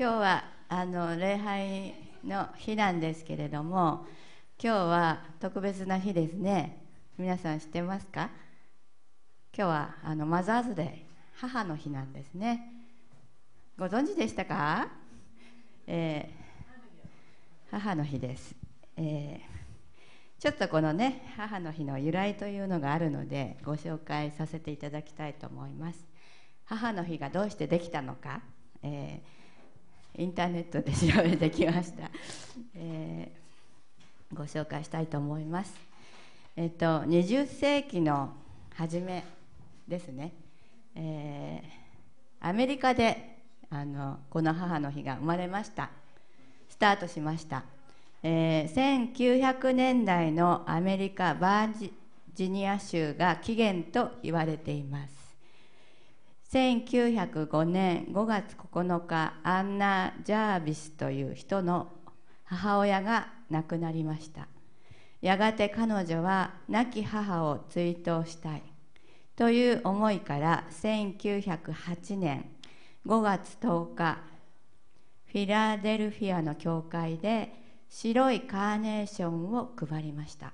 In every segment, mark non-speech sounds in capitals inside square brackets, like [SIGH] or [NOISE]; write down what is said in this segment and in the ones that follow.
今日はあの礼拝の日なんですけれども今日は特別な日ですね。皆さん知ってますか？今日はあのマザーズデー母の日なんですね。ご存知でしたか、えー、母の日です、えー、ちょっとこのね母の日の由来というのがあるのでご紹介させていただきたいと思います。母の日がどうしてできたのか、えーインターネットで調べてきました、[LAUGHS] えー、ご紹介したいと思います。えっと20世紀の初めですね、えー、アメリカであのこの母の日が生まれました。スタートしました、えー、1900年代のアメリカバージニア州が起源と言われています。1905年5月9日アンナ・ジャービスという人の母親が亡くなりました。やがて彼女は亡き母を追悼したい。という思いから1908年5月10日フィラデルフィアの教会で白いカーネーションを配りました。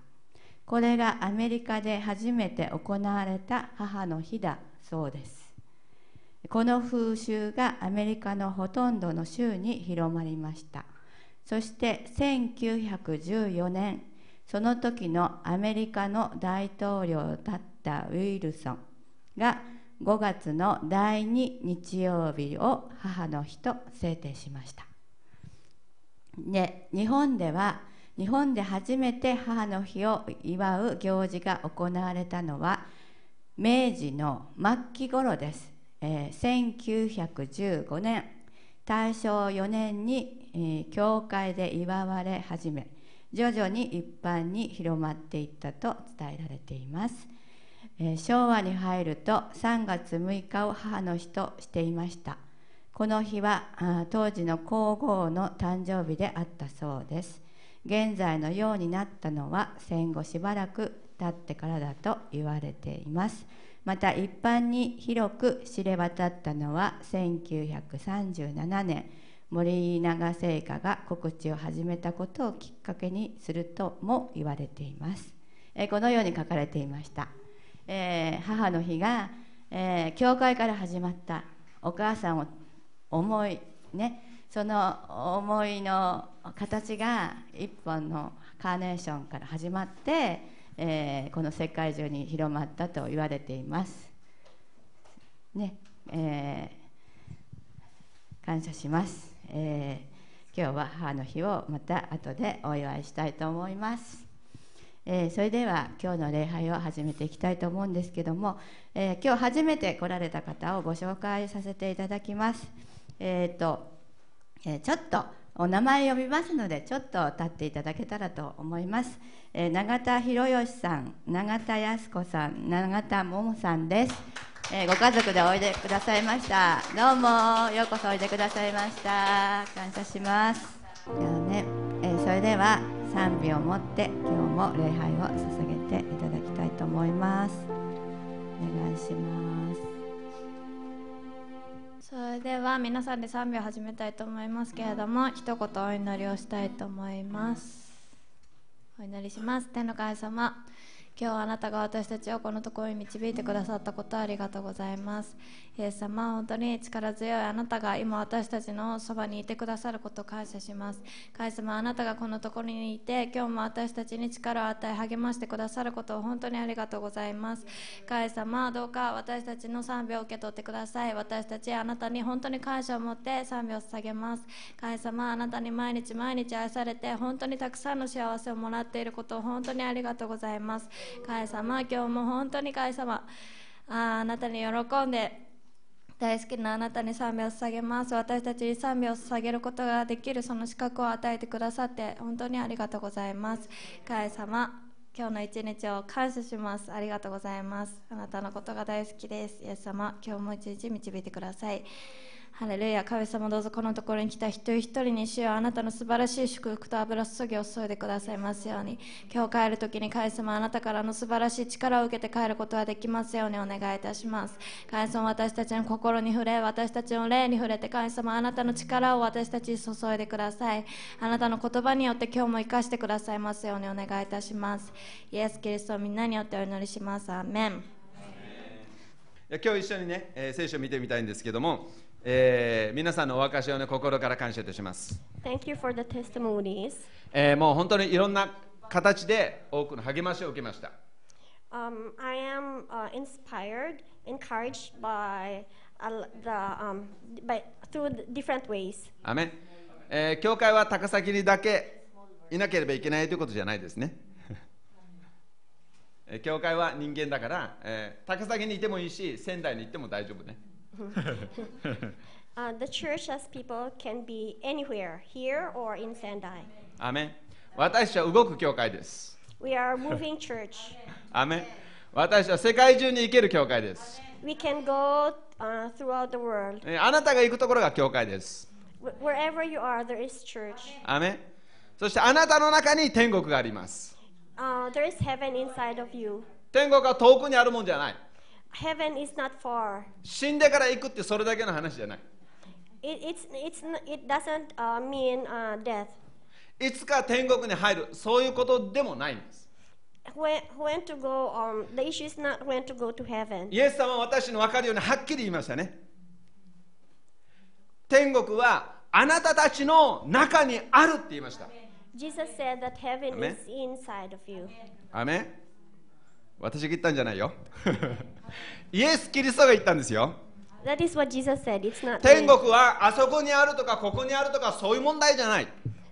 これがアメリカで初めて行われた母の日だそうです。この風習がアメリカのほとんどの州に広まりました。そして1914年その時のアメリカの大統領だったウィルソンが5月の第2日曜日を母の日と制定しました。で日本では日本で初めて母の日を祝う行事が行われたのは明治の末期頃です。えー、1915年大正4年に、えー、教会で祝われ始め徐々に一般に広まっていったと伝えられています、えー、昭和に入ると3月6日を母の日としていました。この日は当時の皇后の誕生日であったそうです。現在のようになったのは戦後しばらく経ってからだと言われています。また一般に広く知れ渡ったのは1937年。森永製菓が告知を始めたことをきっかけにするとも言われています、えこのように書かれていました、えー、母の日が、えー、教会から始まったお母さんを思いねその思いの形が一本のカーネーションから始まってえー、この世界中に広まったと言われています。ねえー、感謝します、えー、今日は母の日をまた後でお祝いしたいと思います。えー、それでは今日の礼拝を始めていきたいと思うんですけども、えー、今日初めて来られた方をご紹介させていただきます。えーとえー、ちょっとお名前呼びますのでちょっと立っていただけたらと思います、えー、永田博義さん永田靖子さん永田桃さんです、えー、ご家族でおいでくださいました。どうもようこそおいでくださいました。感謝します。ではね、えー、それでは賛美を持って今日も礼拝を捧げていただきたいと思います。お願いします。それでは皆さんで3秒始めたいと思いますけれども一言お祈りをしたいと思います。お祈りします。天の神様今日あなたが私たちをこのところに導いてくださったことありがとうございます。イエス様本当に力強いあなたが今私たちのそばにいてくださることを感謝します。神様あなたがこのところにいて今日も私たちに力を与え励ましてくださることを本当にありがとうございます。神様どうか私たちの賛美を受け取ってください。私たちあなたに本当に感謝を持って賛美を捧げます。神様あなたに毎日毎日愛されて本当にたくさんの幸せをもらっていることを本当にありがとうございます。神様今日も本当に神様ああなたに喜んで大好きなあなたに賛美を捧げます。私たちに賛美を捧げることができるその資格を与えてくださって本当にありがとうございます。神様今日の一日を感謝します。ありがとうございます。あなたのことが大好きです。イエス様今日も一日導いてください。ハレルヤ神様どうぞこのところに来た一人一人に主よあなたの素晴らしい祝福と油注ぎを注いでくださいますように。今日帰る時に神様あなたからの素晴らしい力を受けて帰ることができますようにお願いいたします。神様私たちの心に触れ私たちの霊に触れて神様あなたの力を私たちに注いでください。あなたの言葉によって今日も生かしてくださいますようにお願いいたします。イエス・キリストをみんなによってお祈りします。アメン。いや今日一緒にね、え聖書を見てみたいんですけども、えー皆さんのお証しをね心から感謝いたします、Thank you for the testimonies. えーもう本当にいろんな形で多くの励ましを受けました。Um, I am uh, inspired, encouraged by uh, the um, by through different ways. アメン、えー教会は高崎にだけいなければいけないということじゃないですね。[LAUGHS] えー教会は人間だから、えー高崎にいてもいいし仙台に行っても大丈夫ね Uh, the church as people can be anywhere, here or in Sendai. アメン私たちは動く教会です We are moving church. アメン私たちは世界中に行ける教会です We can go uh, throughout the world. えーあなたが行くところが教会です Wh- wherever you are, there is church. アメンそしてあなたの中に天国があります Uh, there is heaven inside of you. 天国は遠くにあるもんじゃない死んでから行くってそれだけの話じゃない。いつか天国に入る、そういうことでもないんです。イエス様は私の分かるようにはっきり言いましたね。天国はあなたたちの中にあるって言いました。アメ。私が言ったんじゃないよイエス・キリストが言ったんですよ That is what Jesus said. It's not 天.国はあそこにあるとかここにあるとかそういう問題じゃない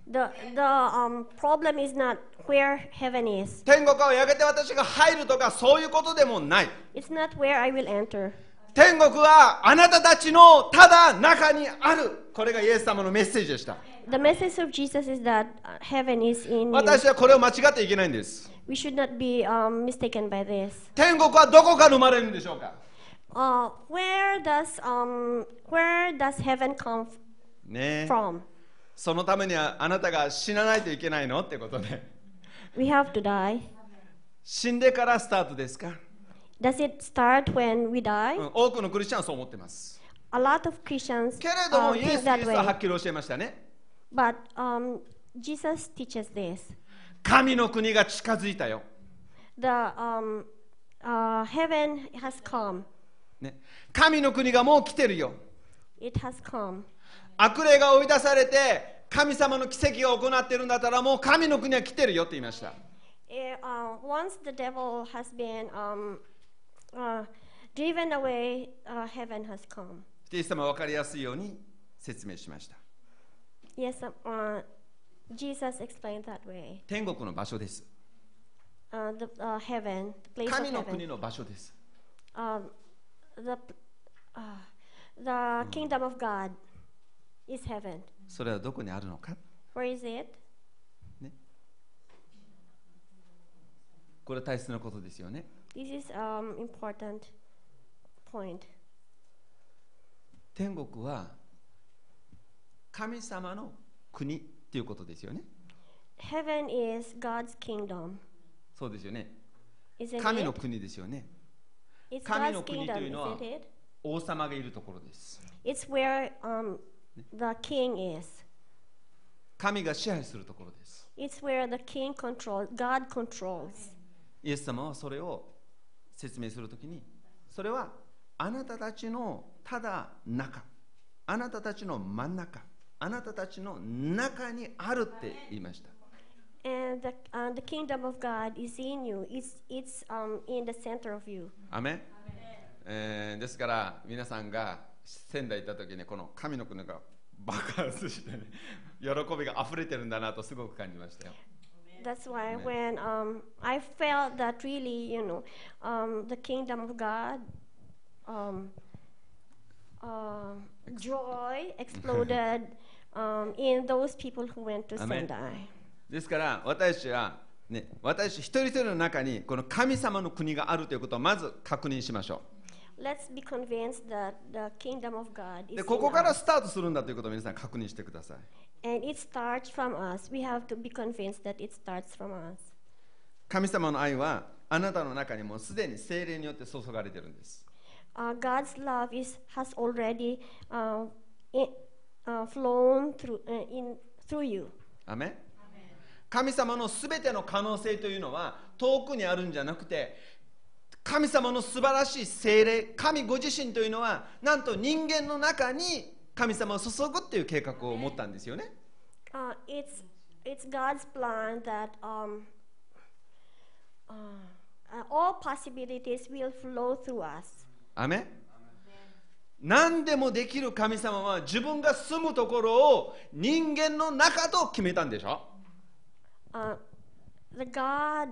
The, the um, problem is not where heaven is. 天国はやがて私が入るとかそういうことでもない It's not where I will enter. 天国はあなたたちのただ中にあるこれがイエス様のメッセージでした The message of Jesus is that uh, heaven is in you. 私はこれを間違っていけないんです We should not be um, mistaken by this. 天国はどこから生まれるんでしょうか Uh, where does um, where does heaven come ねえ from? そのためにはあなたが死なないといけないのってことで We have to die. 死んでからスタートですか、Does it start when we die? うん多くのクリスチャンはそう思ってます A lot of Christians けれど uh, もイエ think ス・キ that リストはは way. っきり教えましたね But um, Jesus teaches this. 神の国が近づいたよ、The um, uh, heaven has come. ね、神の国がもう来てるよ It has come. 悪霊が追い出されて神様の奇跡が行ってるんだったらもう神の国は来てるよって言いました Eh, uh, once the devil has been um, uh, driven away, uh, heaven has come. イエス様は分かりやすいように説明しました Yes, um, uh, Jesus explained that way. 天国の場所です Uh, the uh, heaven, the place 神の国.の場所です Um, the uh, the kingdom of God is heaven. それはどこにあるのか Where is it? これ大切なことですよね This is um important point. 天国は神様の国っていうことですよね Heaven is God's kingdom, そうですよね isn't 神の?国ですよね It's 神の国と kingdom, いうのは isn't it? 王様がいるところです It's where um the king is. 神が支配するところです It's where the king controls. God controls. イエス様はそれを説明するときにそれはあなたたちのただ中あなたたちの真ん中あなたたちの中にあるって言いました And the, uh, the kingdom of God is in you. It's, it's um, in the center of you. アメンえーですから皆さんが仙台行った時にこの神の国が爆発して、ね、喜びが溢れてるんだなとすごく感じましたよ That's why when um, I felt that really, you know, um, the kingdom of God, um, uh, joy exploded um, in those people who went to Amen. Sendai. ですから私は、ね、私一人一人の中にこの神様の国があるということをまず確認しましょ let's be convinced that the kingdom of God is でここから.スタートするんだということを皆さん確認してください And it starts from us. We have to be convinced that it starts from us. 神様の愛はあなたの中にもうすでに精霊によって注がれてるんです Uh, God's love is has already uh, i uh, flown through uh, in through you. アメン神様のすべての可能性というのは遠くにあるんじゃなくて神様の素晴らしい精霊神ご自身というのはなんと人間の中に神様を注ぐっていう計画を持ったんですよね Uh, it's it's God's plan that um, uh, uh, all possibilities will flow through us. アメン何でもできる神様は自分が住むところを人間の中と決めたんでしょ Uh, the God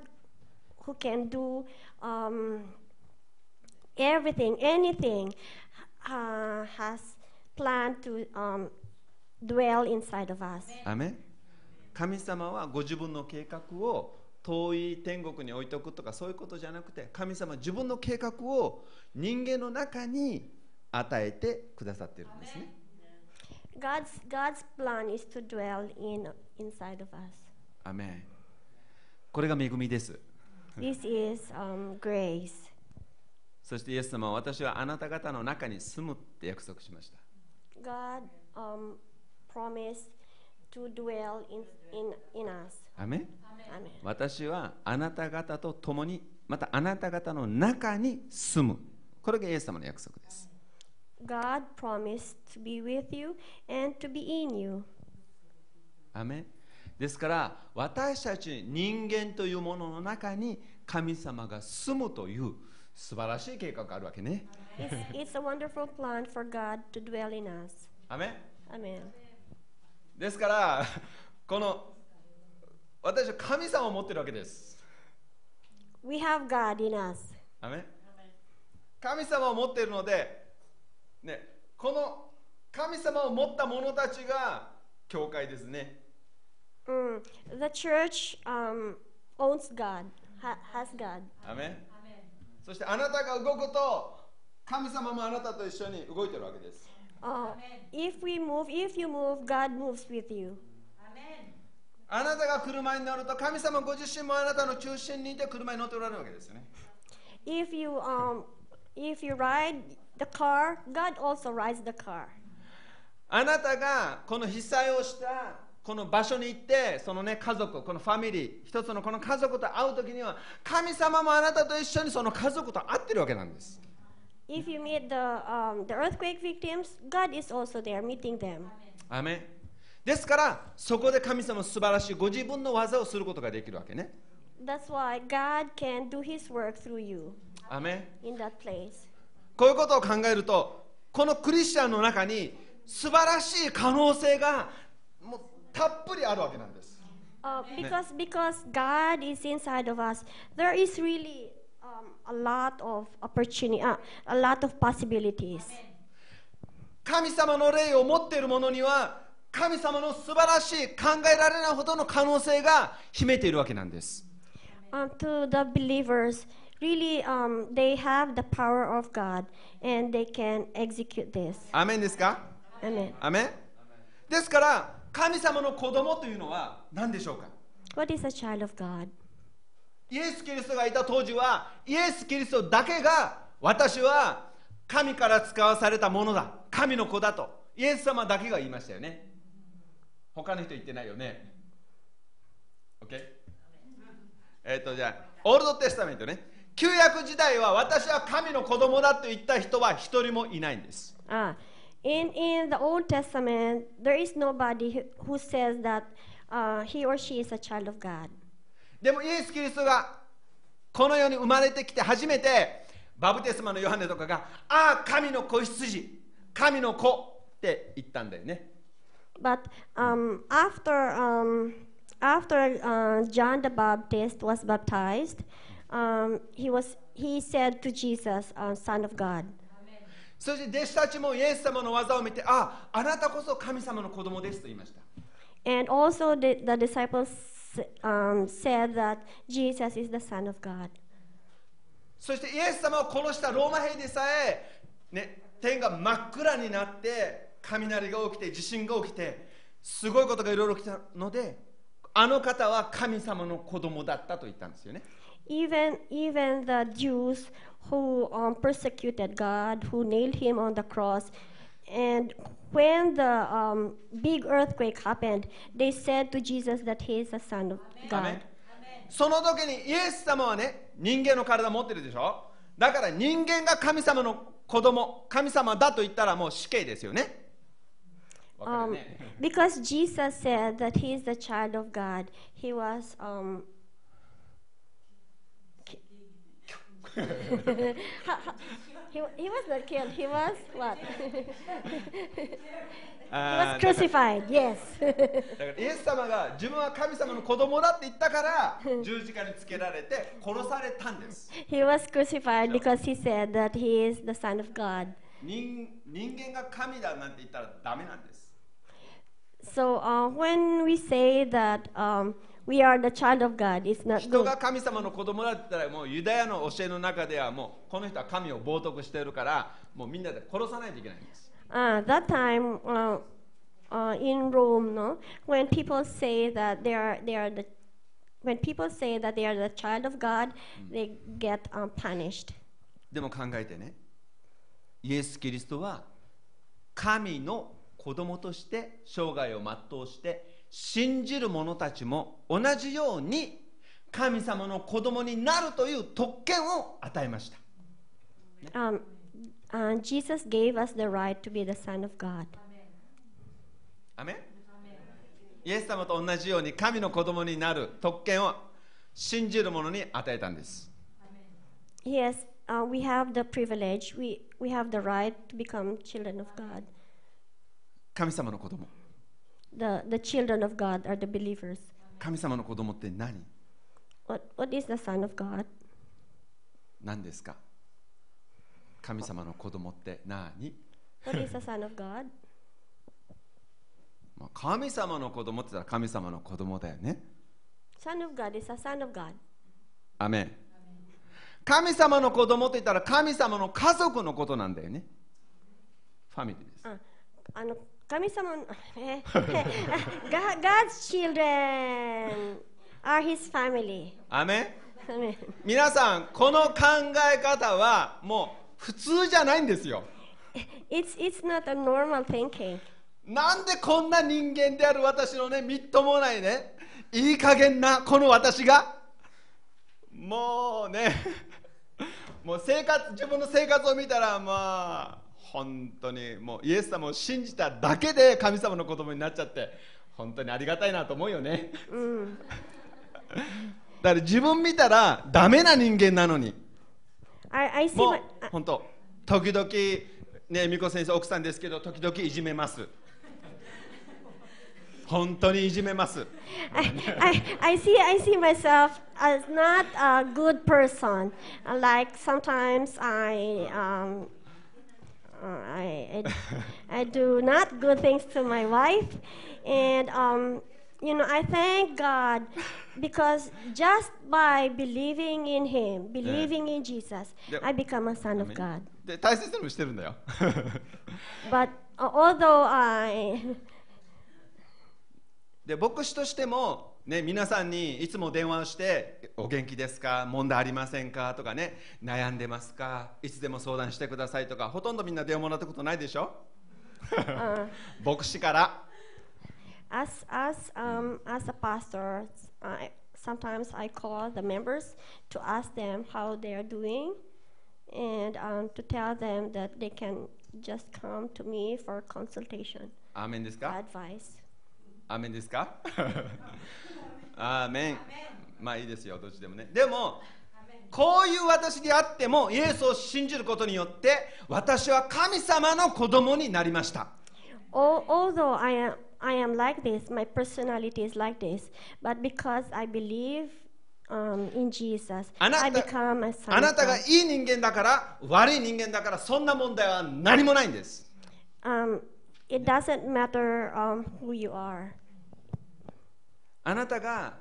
who can do um, everything, anything, uh, has planned to um, dwell inside of us. アメン神様はご自分の計画を遠い天国に置いておくとかそういうことじゃなくて神様は自分の計画を人間の中に与えてくださっているんですね God's God's plan is to dwell in inside of us. アメンこれが恵みです This is um, grace. そしてイエス様は私はあなた方の中に住むって約束しました God um, promised to dwell in, in, in us. アメン Amen. 私はあなた方と共にまたあなた方の中に住むこれがイエス様の約束です God promised to be with you and to be in you. アメンですから私たち人間というものの中に神様が住むという素晴らしい計画があるわけね It's, [LAUGHS] it's a wonderful plan for God to dwell in us. アメン Amen. ですからこの私は神様を持ってるわけです [LAUGHS] We have God in us. アメン神様を持っているので、ね、この神様を持った者たちが教会ですね Mm. The church um, owns God, ha- has God. アメンそしてあなたが動くと 神様もあなたと一緒に動いてるわけです Uh, if we move, if you move, God moves with you. あなたが車に乗ると神様ご自身もあなたの中心にいて車に乗っておられるわけですよね If you um, if you ride the car, God also rides the car. あなたがこの被災をしたこの場所に行ってそのね家族このファミリー一つのこの家族と会う時には神様もあなたと一緒にその家族と会ってるわけなんです If you meet the um, the earthquake victims, God is also there meeting them. アメンですからそこで神様素晴らしいご自分の技をすることができるわけね That's why God can do His work through you アメン in that place. こういうことを考えるとこのクリスチャンの中に素晴らしい可能性がもうたっぷりあるわけなんです Uh, because because God is inside of us, there is really um, a lot of opportunity, uh, a lot of possibilities. 神様の霊を持っている者には神様の素晴らしい考えられないほどの可能性が秘めているわけなんです Um, to the believers, really, um, they have the power of God, and they can execute this. アメンですか Amen. アメンですから神様の子供というのは何でしょうか What is a child of God? イエス・キリストがいた当時はイエス・キリストだけが私は神から使わされたものだ神の子だとイエス様だけが言いましたよね他の人言ってないよね OK? えっとじゃあオールドテスタメントね旧約時代は私は神の子供だと言った人は一人もいないんです Ah, in in the Old Testament, there is nobody who, who says that uh, he or she is a child of God. でもイエス・キリストがこの世に生まれてきて初めてバブテスマのヨハネとかがああ神の子羊神の子って言ったんだよね But um, after um, after uh, John the Baptist was baptized, um, he was he said to Jesus, uh, "Son of God." そして弟子たちもイエス様の技を見てああなたこそ神様の子供ですと言いました And also the, the disciples um, said that Jesus is the Son of God. そしてイエス様を殺したローマ兵でさえ、ね、天が真っ暗になって雷が起きて地震が起きてすごいことがいろいろ起きたのであの方は神様の子供だったと言ったんですよね Even, even the Jews who um, persecuted God, who nailed him on the cross, and when the um, big earthquake happened, they said to Jesus that he is the Son of アメン God. その時にイエス様はね人間の体持ってるでしょだから人間が神様の子供神様だと言ったらもう死刑ですよねわかる Um, ね because Jesus said that he is the child of God, he was. Um, ki- [LAUGHS] [LAUGHS] he, he was not killed, he was what? [LAUGHS] he あー was crucified, yes. [LAUGHS] だからイエス様が自分は神様の子供だって言ったから十字架につけられて殺されたんです he [LAUGHS] was crucified because he said that he is the Son of God. 人人間が神だなんて言ったらダメなんです So uh, when we say that um, we are the child of God, it's not 人 good. が神様の子供だったらもうユダヤの教えの中ではもうこの人は神を冒涜しているからもうみんなで殺さないといけないんです Uh, that time uh, uh, in Rome, no, when people say that they are they are the when people say that they are the child of God, they get um, punished. でも考えてねイエス・キリストは神の子供として生涯を全うして信じる者たちも同じように神様の子供になるという特権を与えました Um, uh, Jesus gave us the right to be the Son of God. アメンイエス様と同じように神の子供になる特権を信じる者に与えたんです Yes, uh, we have the privilege. We we have the right to become children of God. 神様の子供 The the children of God are the believers. 神様の子供って何 What what is the Son of God? 何ですか神様の子供って何 What is the Son of God? まあ神様の子供って言ったら神様の子供だよね Son of God is a Son of God. アメン神様の子供って言ったら神様の家族のことなんだよねファミリーですああの神様の [LAUGHS] God's children are His family. アメン Amen. 皆さんこの考え方はもう普通じゃないんですよ It's it's not a normal thinking. なんでこんな人間である私のねみっともないねいい加減なこの私が？もうね [LAUGHS] もう生活自分の生活を見たらまあ本当にもうイエス様を信じただけで神様の子供になっちゃって本当にありがたいなと思うよね。だから自分見たらダメな人間なのに。I I see もう本当時々ね美子先生奥さんですけど時々いじめます。本当にいじめます。I, I, I see I see myself as not a good person. Uh, Like sometimes I um, uh, I, [LAUGHS] I I do not good things to my wife, and um, you know I thank God because just by believing in Him, believing in Jesus, Yep. I become a son of God. で大[LAUGHS] 切にもしてるんだよ But uh, although I で牧師としても、 ね、皆さんにいつも電話をして「お元気ですか問題ありませんか?」とかね「悩んでますかいつでも相談してください」とかほとんどみんな電話もらったことないでしょ uh, 牧師から as as um, as a pastor, I, sometimes I call the members to ask them how they are doing, and um, to tell them that they can just come to me for consultation, アーメンですか advice. アーメンですかアーメンまあいいですよどっちでもねでもこういう私であってもイエスを信じることによって私は神様の子供になりました Al- although I am I am like this, my personality is like this, but because I believe um, in Jesus, あな I た become a son あなたが.いい人間だから悪い人間だからそんな問題は何もないんです Um, it doesn't matter um, who you are. あなたが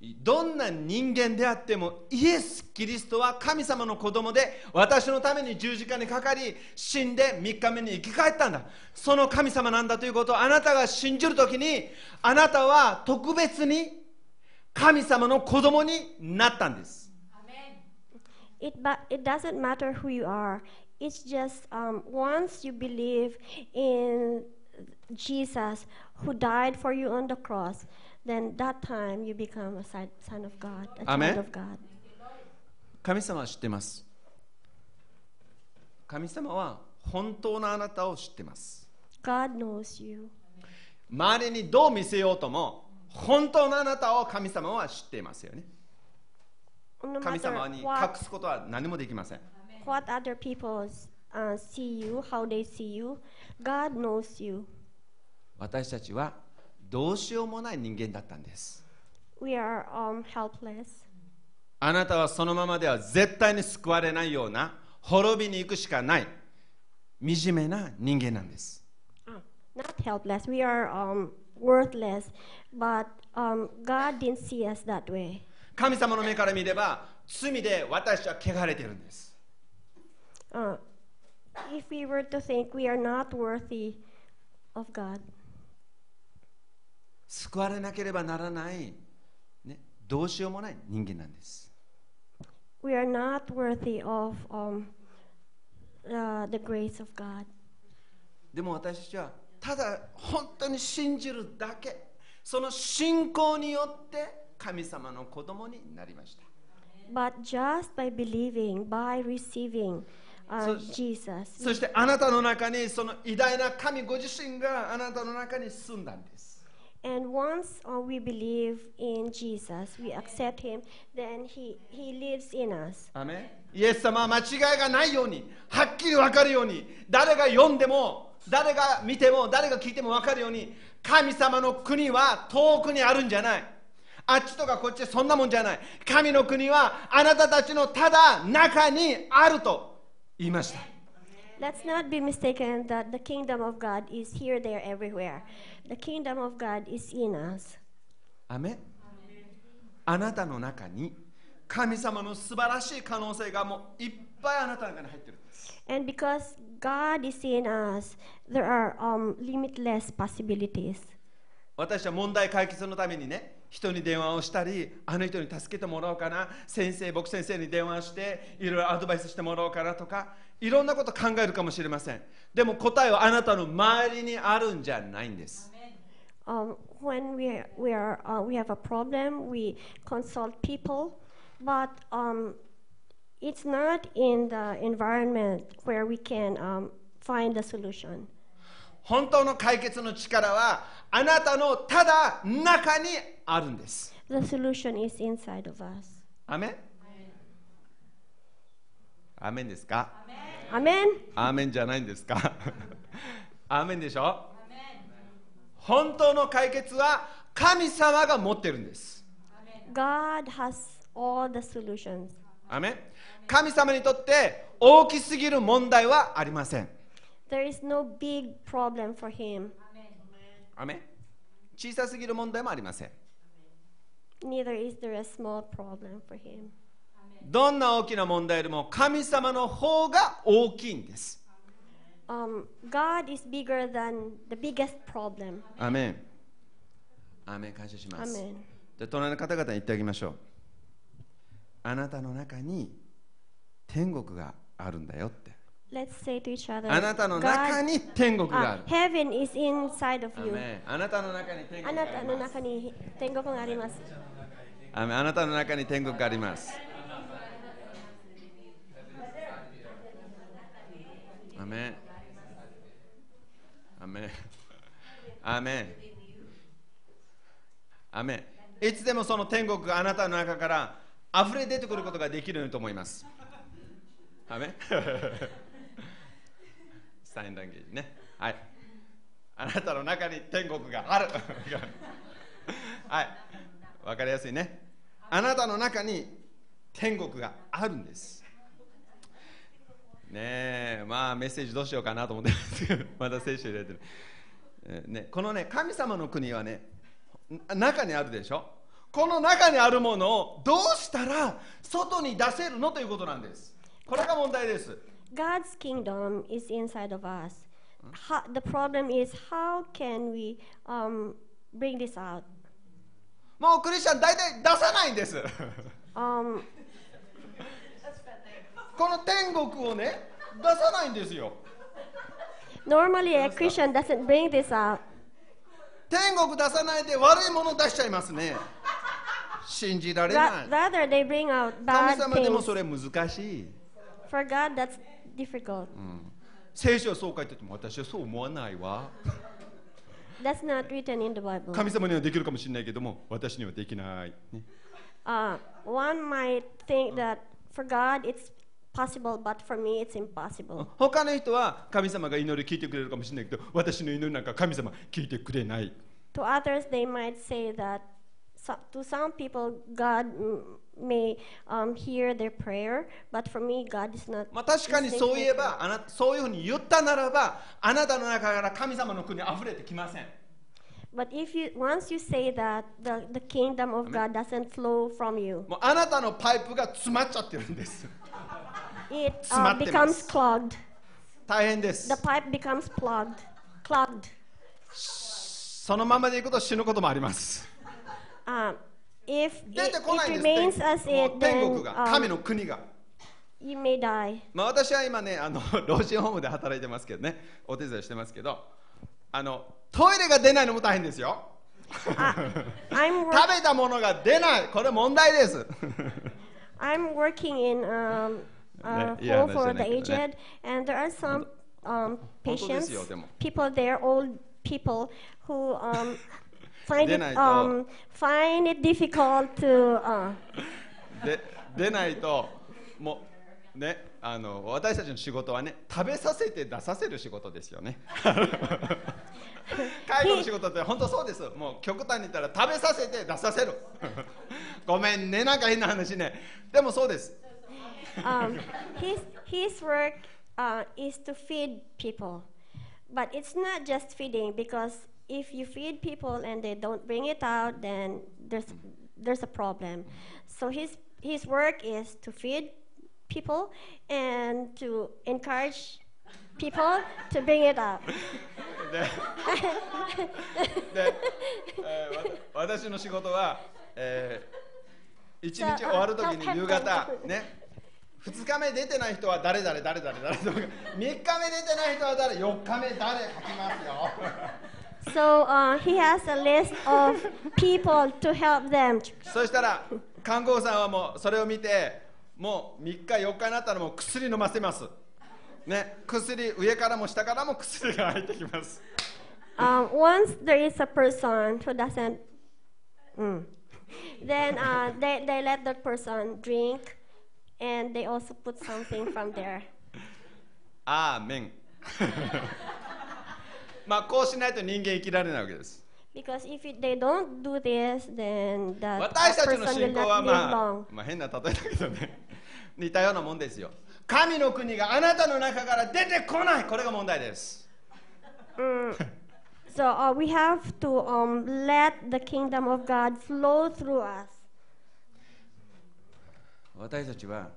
どんな人間であってもイエス・キリストは神様の子供で私のために十字架にかかり死んで3日目に生き返ったんだ。その神様なんだということをあなたが信じるときにあなたは特別に神様の子供になったんです。It, it doesn't matter who you are. It's just um, once you believe in Jesus who died for you on the cross, then that time you become a son son of God, a child of God. 神様は知ってます神様は本当のあなたを知ってます God knows you. 周りにどう見せようとも本当のあなたを神様は知っていますよね神様に隠すことは何もできません what other people uh, see you, how they see you, God knows you. 私たちはどうしようもない人間だったんです。あなたはそのままでは絶対に救われないような滅びに行くしかない惨めな人間なんです。神様の目から見れば罪で私は汚れているんです。Uh. 救われなければならない、ね、どうしようもない人間なんです。We are not worthy of um, uh, the grace of God. でも私たちはただ本当に信じるだけ。その信仰によって神様の子供になりました。But just by believing, by receiving uh, Jesus, そしてあなたの中にその偉大な神ご自身があなたの中に住んだんです and once uh, we believe in Jesus, we accept Him, then He, he lives in us. アメンイエス様は間違いがないようにはっきり分かるように誰が読んでも誰が見ても誰が聞いても分かるように神様の国は遠くにあるんじゃないあっちとかこっちそんなもんじゃない神の国はあなたたちのただ中にあると言いました Let's not be mistaken that the kingdom of God is here, there, everywhere. The kingdom of God is in us. アメンあなたの中に神様の素晴らしい可能性がもういっぱいあなたの中に入ってる And because God is in us, there are um, limitless possibilities. 私は問題解決のためにね人に電話をしたりあの人に助けてもらおうかな先生僕先生に電話をしていろいろアドバイスしてもらおうかなとかいろんなこと考えるかもしれませんでも答えはあなたの周りにあるんじゃないんです Um, when we are, we, are uh, we have a problem, we consult people, but um, it's not in the environment where we can um, find the solution. 本当の解決の力はあなたのただ中にあるんです The solution is inside of us. アメンアメンですか Amen. アーメンじゃないんですかアーメンでしょ本当の解決は神様が持ってるんです God has all the solutions. アーメン神様にとって大きすぎる問題はありません There is no big problem for Him. アーメン小さすぎる問題もありません Neither is there a small problem for Him. どんな大きな問題よりも神様の方が大きいんです。Um, God is bigger than the biggest problem. アーメンアーメン感謝します。Amen. じゃあ隣の方々に言ってあげましょう。あなたの中に天国があるんだよって。Let's say to each other, あなたの中に天国があ ah, る heaven is inside of ア you. メンあなたの中に天あ国がありなたのます中に天国があります。あなたの中に天国がありますアメンアメンアメンアメンいつでもその天国があなたの中から溢れ出てくることができると思います。アメンサインランゲージね。はい。あなたの中に天国がある。[LAUGHS] はい。わかりやすいね。あなたの中に天国があるんです。ねえまあメッセージどうしようかなと思ってますけどまだ聖書入れてる、えーね、このね神様の国はね中にあるでしょ？この中にあるものをどうしたら外に出せるのということなんです。これが問題です。God's kingdom is inside of us. How, the problem is how can we um, bring this out? もうクリスチャン大体出さないんです。Um, この天国をね出さないんですよ normally, a Christian doesn't bring this out. 天国出さないで悪いもの出しちゃいますね信じられない rather, they bring out 神 bad 様でも things. それ難しい For God, that's difficult. 聖書はそう書いてても私はそう思わないわ That's not written in the Bible. 神様にはできるかもしれないけども私にはできない、ね Uh, one might think that for God it's possible, but for me it's impossible. 他の人は神様が祈り聞いてくれるかもしれないけど私の祈りなんか神様聞いてくれない To others, they might say that so, to some people, God mm, may um, hear their prayer, but for me, God is not. まあ確かにそういえばあなそういうふうに言ったならばあなたの中から神様の国あふれてきません But if you once you say that, the, the kingdom of God doesn't flow from you. もうあなたのパイプが詰まっちゃってるんです It uh, 詰まってます becomes clogged. 大変です。The pipe becomes plugged, clogged. そのままでいくと死ぬこともあります。Um, if 出 it, てこない it んです。remains as も it, う天 then 国が神 um, の国が。you may die. まあ、私は今ねあの [LAUGHS] 老人ホームで働いてますけどね。お手伝いしてますけど。あのトイレが出ないのも大変ですよ。I'm, [LAUGHS] [LAUGHS] 食べたものが出ない。これ問題です。I'm working in um, yeah, home for the aged, and there are some um, patients, people there, old people, who um, find it um, find it difficult to. Uh, で出ないともうねあの私たちの仕事はね食べさせて出させる仕事ですよね介護の仕事って本当そうですもう極端に言ったら食べさせて出させるごめんねなんか変な話ねでもそうです um, his his work uh, is to feed people, but it's not just feeding because if you feed people and they don't bring it out, then there's there's a problem. So his his work is to feed people and to encourage people to bring it out. でで、えーわ私の仕事は、えー、一日終わるときに夕方ね [LAUGHS] 2日目出てない人は誰々誰々誰とか3日目出てない人は誰4日目誰書きますよ So uh, he has a list of people to help them. そしたら看護婦さんはもうそれを見てもう3日4日になったらもう薬飲ませますね薬上からも下からも薬が入ってきます Um, once there is a person who doesn't, mm, then uh, they, they let that person drink and they also put something from there. [LAUGHS] アーメンまあこうしないと人間生きられないわけです Because if [LAUGHS] it, they don't do this, then that 私たちの person 信 will 仰は not ま live あ long.、まあ、変な例えだけどね似たようなもんですよ神の国があなたの中から出てこないこれが問題です So uh, we have to um, let the kingdom of God flow through us. 私たちは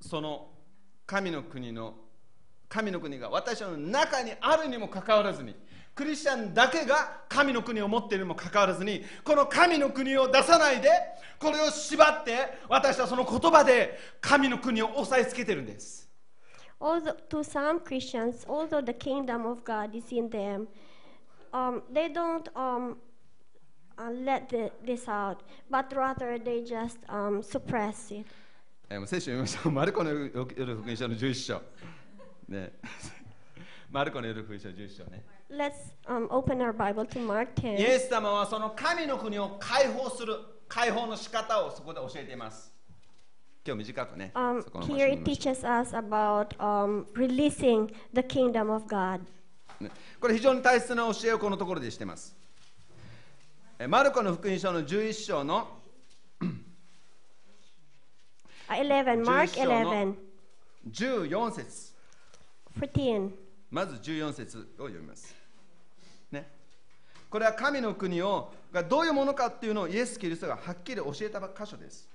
その神の国の神の国が私の中にあるにもかかわらずにクリスチャンだけが神の国を持っているにもかかわらずにこの神の国を出さないでこれを縛って私はその言葉で神の国を押さえつけてるんです。Although to some Christians, although the kingdom of God is in them, um, they don't um, uh, let the, this out, but rather they just um, suppress it. えー聖書を読みましょう。マルコの夜福音書の11章。ね。マルコの夜福音書の11章ね。Let's um, open our Bible to Mark イ 10. エス様はその神の国を解放する解放の仕方をそこで教えています。今日短くね。Um, here に it teaches us about um, releasing the kingdom of God. これ非常に大切な教えをこのところでしています。えマルコの福音書の11章の Uh, 11, Mark 11章の 11, 14節。14. まず14節を読みます。ね、これは神の国をがどういうものかっていうのをイエス・キリストがはっきり教えた箇所です。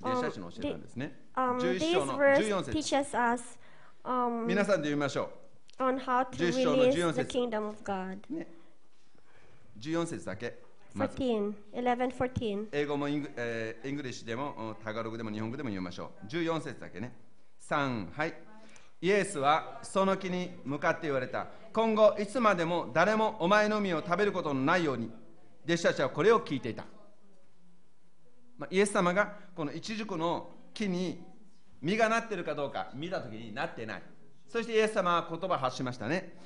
弟子たちに教えたんですね。Um, 11 this 章の verse 14節 um, 皆さんで読みましょ on how to 11章の release 14 the 節 kingdom of God. う。ね、14節だけ。まず 14, 11, 14. 英語もイング,、えーイングリッシュでもうんタガログでも日本語でも読みましょう。14節だけね。3、はい。イエスはその木に向かって言われた。今後いつまでも誰もお前の実を食べることのないように、弟子たちはこれを聞いていた。まあ、イエス様がこのイチジクの木に実がなっているかどうか見たときになってない。そしてイエス様は言葉を発しましたね。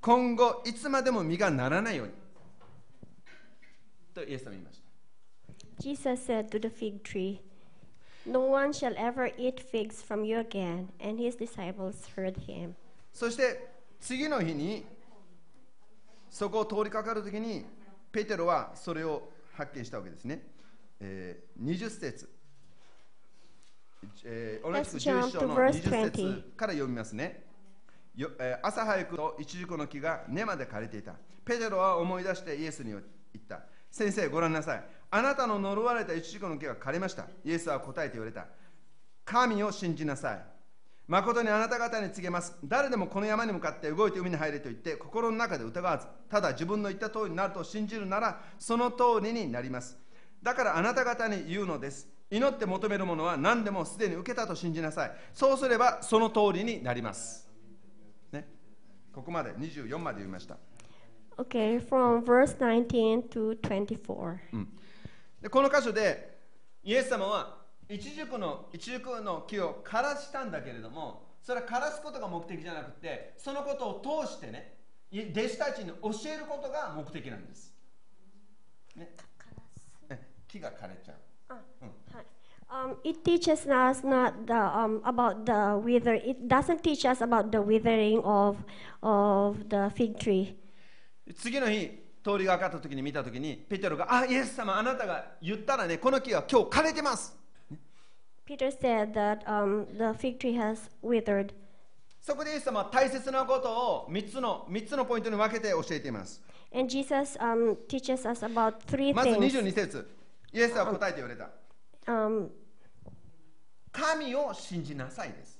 今後いつまでも実がならないように。とイエス様言いました。Jesus said to the fig tree, No one shall ever eat figs from you again. And his disciples heard him. そして次の日にそこを通りかかるときにペテロはそれを発見したわけですね。えー、20節、えー、同じく Let's 11章の jump to verse 20 20節から読みますね。よえー朝早くとイチジクの木が根まで枯れていた。ペテロは思い出してイエスに言った。先生、ご覧なさい。あなたの呪われたイチジクの木が枯れました。イエスは答えて言われた。神を信じなさい。誠にあなた方に告げます。誰でもこの山に向かって動いて海に入れと言って、心の中で疑わず、ただ自分の言った通りになると信じるなら、その通りになります。だからあなた方に言うのです。祈って求めるものは何でもすでに受けたと信じなさい。そうすればその通りになります。ね、ここまで24まで読みました。Okay, from verse 19 to 24. でこの箇所でイエス様はイチジクのイチジクの木を枯らしたんだけれどもそれは枯らすことが目的じゃなくてそのことを通してねい弟子たちに教えることが目的なんです、ね、え木が枯れちゃう Um, it teaches us not the, um, about the wither. It doesn't teach us about the withering of, of the fig tree. 次の日通りがかったときに見たときにペテロが「あイエス様あなたが言ったらねこの木は今日枯れてます」、そこでイエス様は大切なことを3つの3つのポイントに分けて教えています、まず22節。イエスは答えて言われた、神を信じなさいです。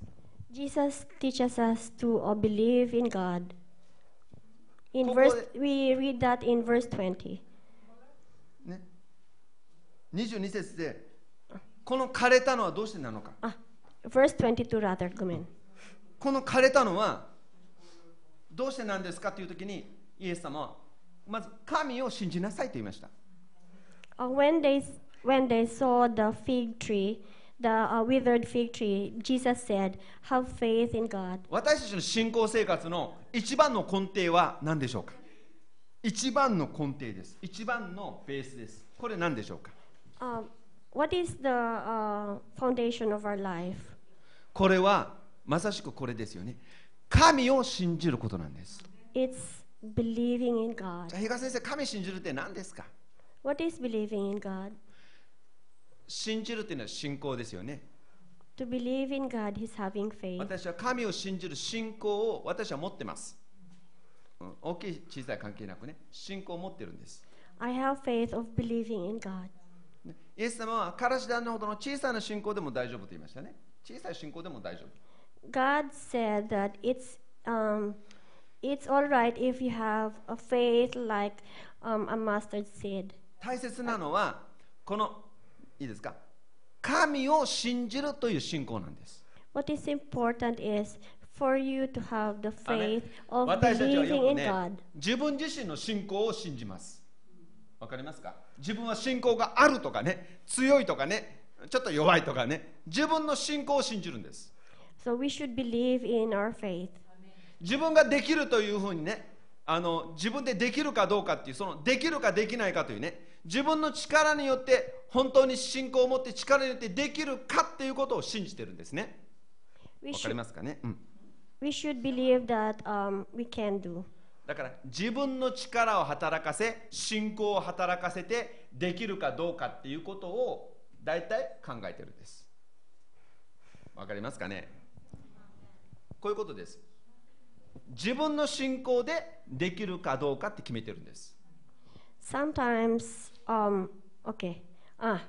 In verse, で- we read that in verse 20. ね、22節で、この枯れたのはどうしてなのか。Ah, verse 22 rather, Gumen. この枯れたのはどうしてなんですかというときに、イエス様は、まず神を信じなさいと言いました。Uh, when, they, when they saw the fig tree, the uh, withered fig tree, Jesus said, Have faith in God. 私たちの信仰生活の一番の根底は何でしょうか一番の根底です。一番のベースです。これ何でしょうか Um, what is the uh, foundation of our life? これはまさしくこれですよね。神を信じることなんです。It's believing in God. じゃあ、比嘉先生、神信じるって何ですか What is believing in God? 信じるっていうのは信仰ですよね。To believe in God is having faith. 私は神を信じる信仰を私は持ってます。うん大きい小さい関係なくね、信仰を持ってるんです。I have faith of believing in God. ねイエス様はからし種ほどの小さな信仰でも大丈夫と言いましたね。小さい信仰でも大丈夫。God said that it's um, it's all right if you have a faith like um, a mustard seed. 大切なのは、この、いいですか？神を信じるという信仰なんです。What is important is for you to have the faith of 私たちはよ believing く in ね God. 自分自身の信仰を信じますわかりますか？自分は信仰があるとかね強いとかねちょっと弱いとかね自分の信仰を信じるんです So we should believe in our faith. 自分ができるというふうにねあの自分でできるかどうかっていうそのできるかできないかというね。自分の力によって本当に信仰を持って力によってできるかっていうことを信じてるんですね。わかりますかね、うん、we should believe that um, we can do. だから自分の力を働かせ信仰を働かせてできるかどうかっていうことを大体考えてるんです。わかりますかね？こういうことです自分の信仰でできるかどうかって決めてるんです sometimes um okay ah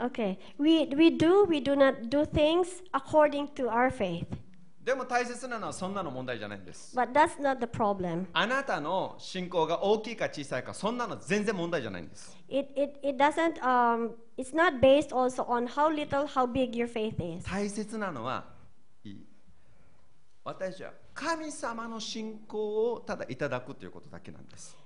okay we we do we do not do things according to our faith でも大切なのはそんなの問題じゃないんです but that's not the problem あなたの信仰が大きいか小さいかそんなの全然問題じゃないんです it it, it doesn't um it's not based also on how little how big your faith is 大切なのは私は神様の信仰をただいただくということだけなんです。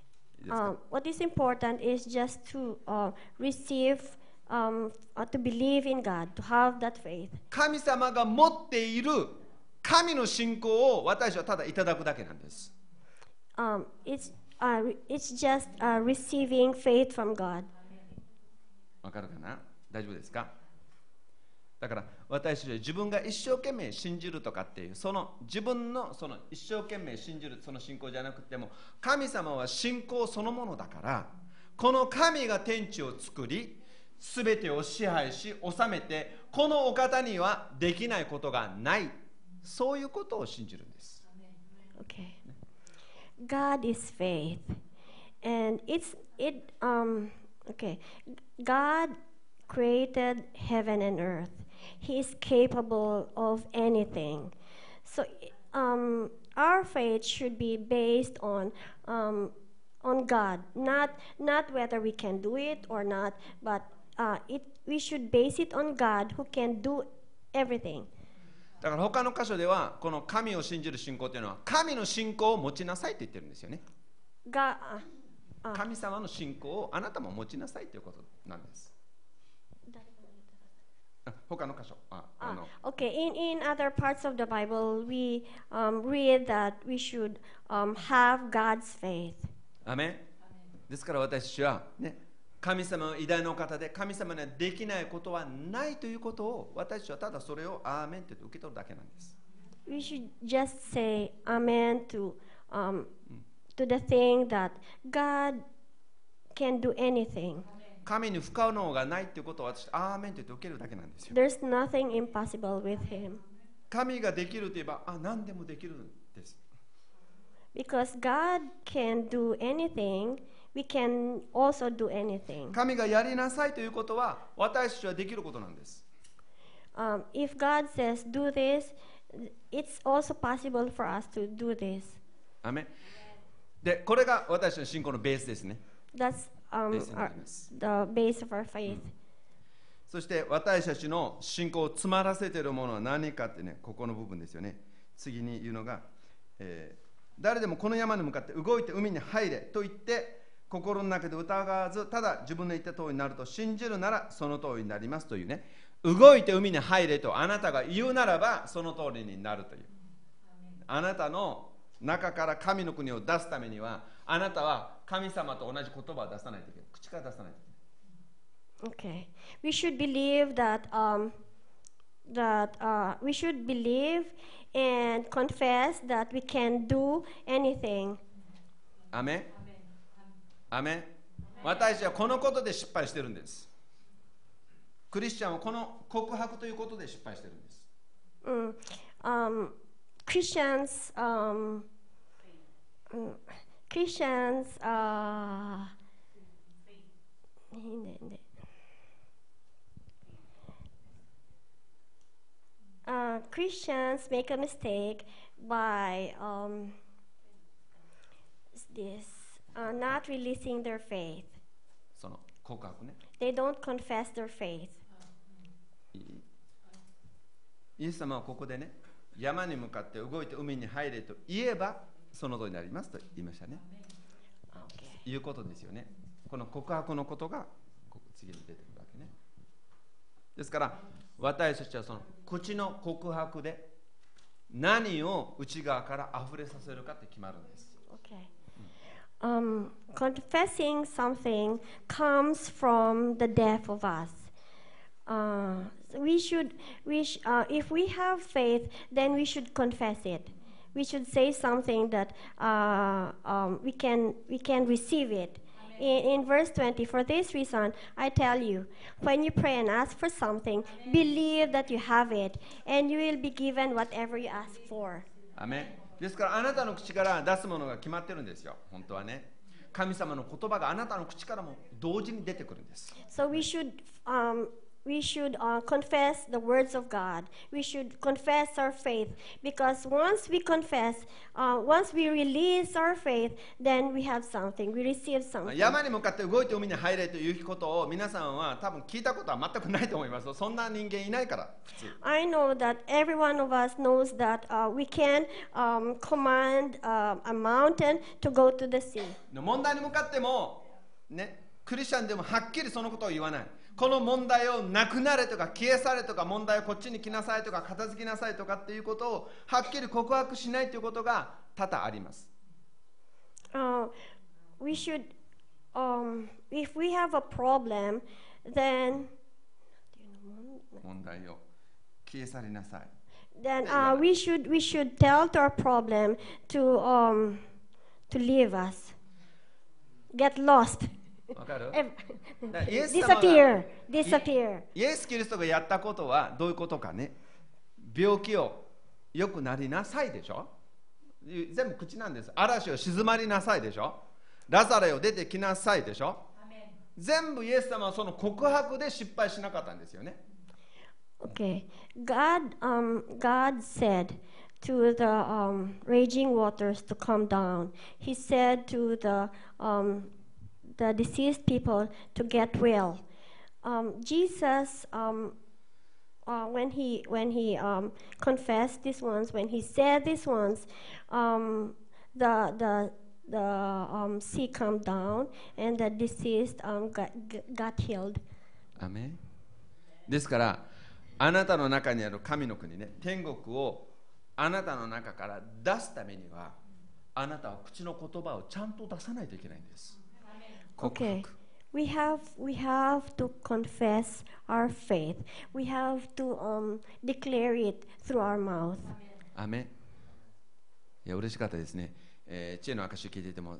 神様が持っている神の信仰を私はただいただくだけなんです。わかるかな？大丈夫ですか？だから、私たちは自分が一生懸命信じるとかっていうその自分のその一生懸命信じるその信仰じゃなくても神様は信仰そのものだからこの神が天地を作り全てを支配し治めてこのお方にはできないことがないそういうことを信じるんです Okay. God is faith. And it's it um okay. God created heaven and earth. He is capable of anything. So um our faith should be based on um on God, not not whether we can do it or not, but uh, it we should base it on God who can do everything. だから他の箇所ではこの神を信じる信仰というのは神の信仰を持ちなさいと言ってるんですよね God, uh, 神様の信仰をあなたも持ちなさいということなんですあ他の箇所ああ Ah, [LAUGHS] の okay, in, in other parts of the Bible, we um, read that we should um, have God's faith. アメンですから私たちは、ね、神様は偉大なお方で神様にはできないことはないということを私たちはただそれをアーメンと言って受け取るだけなんです We should just say Amen to, um, to the thing that God can do anything. 神に不可能がないということを私アーメンと言って受けるだけなんですよ There's nothing impossible with Him 神ができるといえばあ何でもできるんです because God can do anything. We can also do anything. 神がやりなさいということは私たちはできることなんです Um, if God says do this, it's also possible for us to do this. アメンでこれが私の信仰のベースですね That's um, our, the base of our faith. そして私たちの信仰を詰まらせているものは何かってねここの部分ですよね。次に言うのが、えー誰でもこの山に向かって動いて海に入れと言って心の中で疑わずただ自分の言った通りになると信じるならその通りになりますというね。動いて海に入れとあなたが言うならばその通りになるという。あなたの中から神の国を出すためにはあなたは神様と同じ言葉を出さないといけない。口から出さないといけない。Okay. We should believe that um, that uh, we should believe and confess that we can do anything. アメンアメン私たちはこのことで失敗してるんです。クリスチャンはこの告白ということで失敗してるんです。Mm. Um, Christians, um, mm, Christians, uh, hindi, hindi. Uh, Christians make a mistake by um, s- this uh, not releasing their faith. その告白ね They don't confess their faith. いいイエス様はここでね 山に向かって動いて海に入れと言えばその通りになりますと言いましたね.いうことですよねこの告白のことが次に出てくるわけねですから私たちはその口の告白で何を内側から溢れさせるかって決まるんです Okay. Um, confessing something comes from the depth of us. Uh, we should, we sh- uh, if we have faith, then we should confess it. We should say something that uh, um, we can we can receive it. In, in verse 20, for this reason, I tell you, when you pray and ask for something, believe that you have it, and you will be given whatever you ask for. アメンですからあなたの口から出すものが決まってるんですよ本当はね 神様の言葉があなたの口からも同時に出てくるんです So we should um, we should uh, confess the words of God. We should confess our faith because once we confess, uh, once we release our faith, then we have something. We receive something. 山に向かって動いて海に入れということを皆さんは多分聞いたことは全くないと思いますそんな人間いないから普通 I know that every one of us knows that uh, we can um, command uh, a mountain to go to the sea. 問題に向かってもねクリスチャンでもはっきりそのことを言わない この問題をなくなれとか消え去れとか問題をこっちに来なさいとか片付きなさいとかっていうことをはっきり告白しないということが多々あります Uh, we should, um, if we have a problem, then 問題を消え去りなさい then uh, we should we should tell our problem to um, to leave us, get lost, わかる？イエス disappear, disappear. イエス・キリストがやったことはどういうことかね？病気を良くなりなさいでしょ？全部口なんです。嵐を静まりなさいでしょ？ラザレを出てきなさいでしょ？全部イエス様はその告白で失敗しなかったんですよね。Okay, God um, God said to the um, raging waters to come down. He said to the um, the deceased people to get well. Um, Jesus, um, uh, when he when he um, confessed these ones, when he said these ones, um, the the the um, sea come down and the deceased um, got, got healed. アメンですからあなたの中にある神の国ね天国をあなたの中から出すためにはあなたは口の言葉をちゃんと出さないといけないんです告 Okay. 白 We have we have to confess our faith. We have to um, declare it through our mouth. アメンいや嬉しかったですね、えー知恵の証を聞いていても